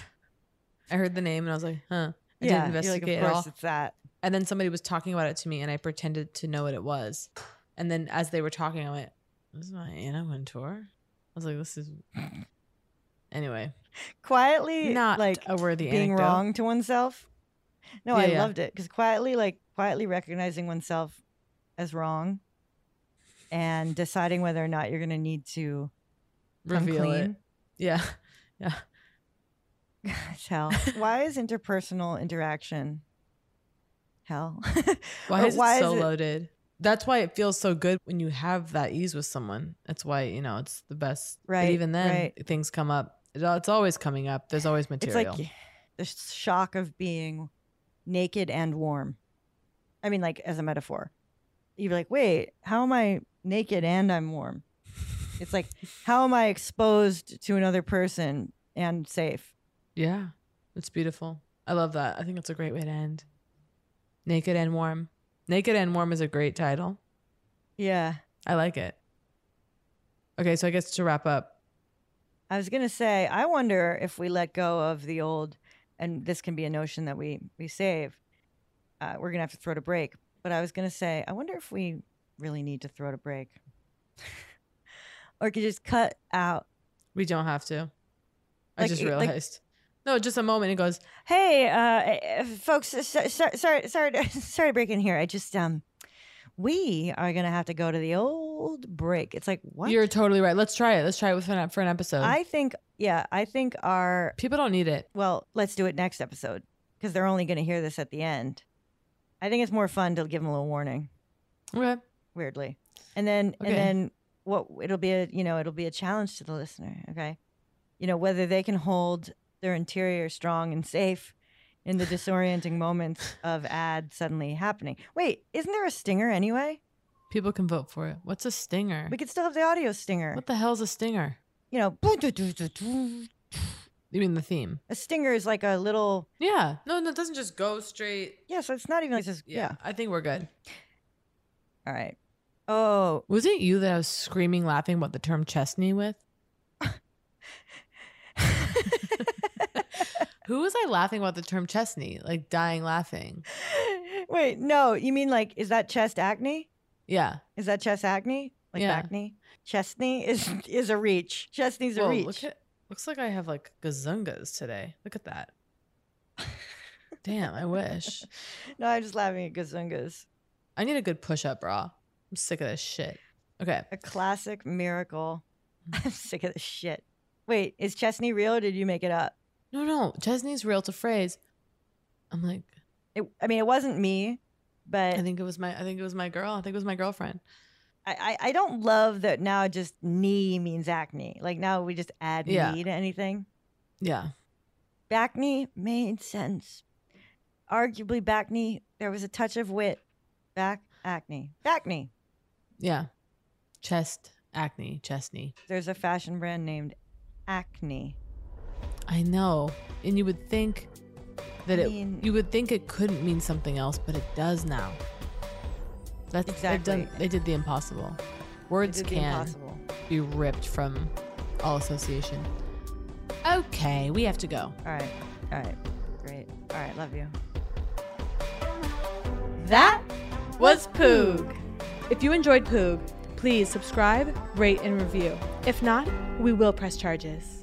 I heard the name and I was like, huh. I yeah. didn't you're like, investigate of course all. it's that. And then somebody was talking about it to me and I pretended to know what it was. And then as they were talking, I went, This is my Anna Wintour? I was like, This is anyway. Quietly, Not like a worthy being anecdote. wrong to oneself. No, Yeah, I yeah. loved it because quietly, like quietly recognizing oneself as wrong and deciding whether or not you're going to need to Reveal it. Yeah. Yeah. It's hell. why is interpersonal interaction hell? Why is it so it- loaded? That's why it feels so good when you have that ease with someone. That's why, you know, it's the best. Right, But even then, right. things come up. It's always coming up. There's always material. It's like the shock of being naked and warm. I mean, like as a metaphor. You're like, wait, how am I naked and I'm warm? It's like, how am I exposed to another person and safe? yeah. It's beautiful. I love that. I think it's a great way to end. Naked and Warm. Naked and Warm is a great title. Yeah. I like it. Okay, so I guess to wrap up, I was gonna say, I wonder if we let go of the old, and this can be a notion that we we save. Uh, we're gonna have to throw it a break. But I was gonna say, I wonder if we really need to throw it a break, or could just cut out. we don't have to. I just like- realized. No, just a moment. It goes, Hey, uh, uh, folks, so, so, sorry, sorry, to, sorry to break in here. I just um, we are gonna have to go to the old break. It's like what? You're totally right. Let's try it. Let's try it with an, for an episode. I think, yeah, I think our people don't need it. Well, let's do it next episode because they're only going to hear this at the end. I think it's more fun to give them a little warning. Okay. Weirdly, and then Okay. and then what? It'll be a you know it'll be a challenge to the listener. Okay, you know whether they can hold their interior strong and safe in the disorienting moments of ad suddenly happening. Wait, isn't there a stinger anyway? People can vote for it. What's a stinger? We could still have the audio stinger. What the hell's a stinger? You know, You mean the theme? a stinger is like a little. Yeah. No, no, it doesn't just go straight. Yeah, so it's not even like this. Yeah, Yeah. I think we're good. All right. Oh, Was it you that I was screaming laughing about the term chestney with? Who was I laughing about the term chestney? Like dying laughing. Wait, no, you mean like is that chest acne? Yeah. Is that chest acne? like Yeah. acne. Chesney is is a reach. Chesney's a Whoa, reach. Look at, looks like I have like gazungas today. Look at that. Damn, I wish. no, I'm just laughing at gazungas. I need a good push up bra. I'm sick of this shit. Okay. A classic miracle. Mm. I'm sick of this shit. Wait, is Chesney real or did you make it up? No, no. Chesney's real to phrase. I'm like, It, I mean, it wasn't me, but I think it was my I think it was my girl. I think it was my girlfriend. I, I, I don't love that now just knee means acne. Like now we just add Yeah. knee to anything. Yeah. Back knee made sense. Arguably back knee, there was a touch of wit. Back acne. Back knee. Yeah. Chest, acne, chestney. There's a fashion brand named Acne. I know. And you would think that I it mean- you would think it couldn't mean something else, but it does now. That's they've done Exactly. they did the impossible. Words can impossible. be ripped from all association. Okay, we have to go. All right. All right. Great. All right. Love you. That was Poog. If you enjoyed Poog, please subscribe, rate, and review. If not, we will press charges.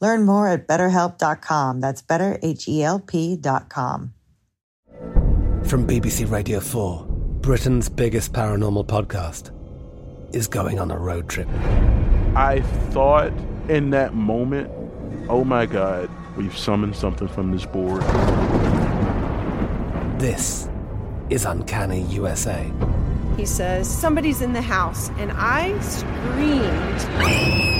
Learn more at betterhelp.com. That's betterhelp.com. From BBC Radio 4, Britain's biggest paranormal podcast is going on a road trip. I thought in that moment, oh my God, we've summoned something from this board. This is Uncanny USA. He says, Somebody's in the house, and I screamed.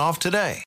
off today.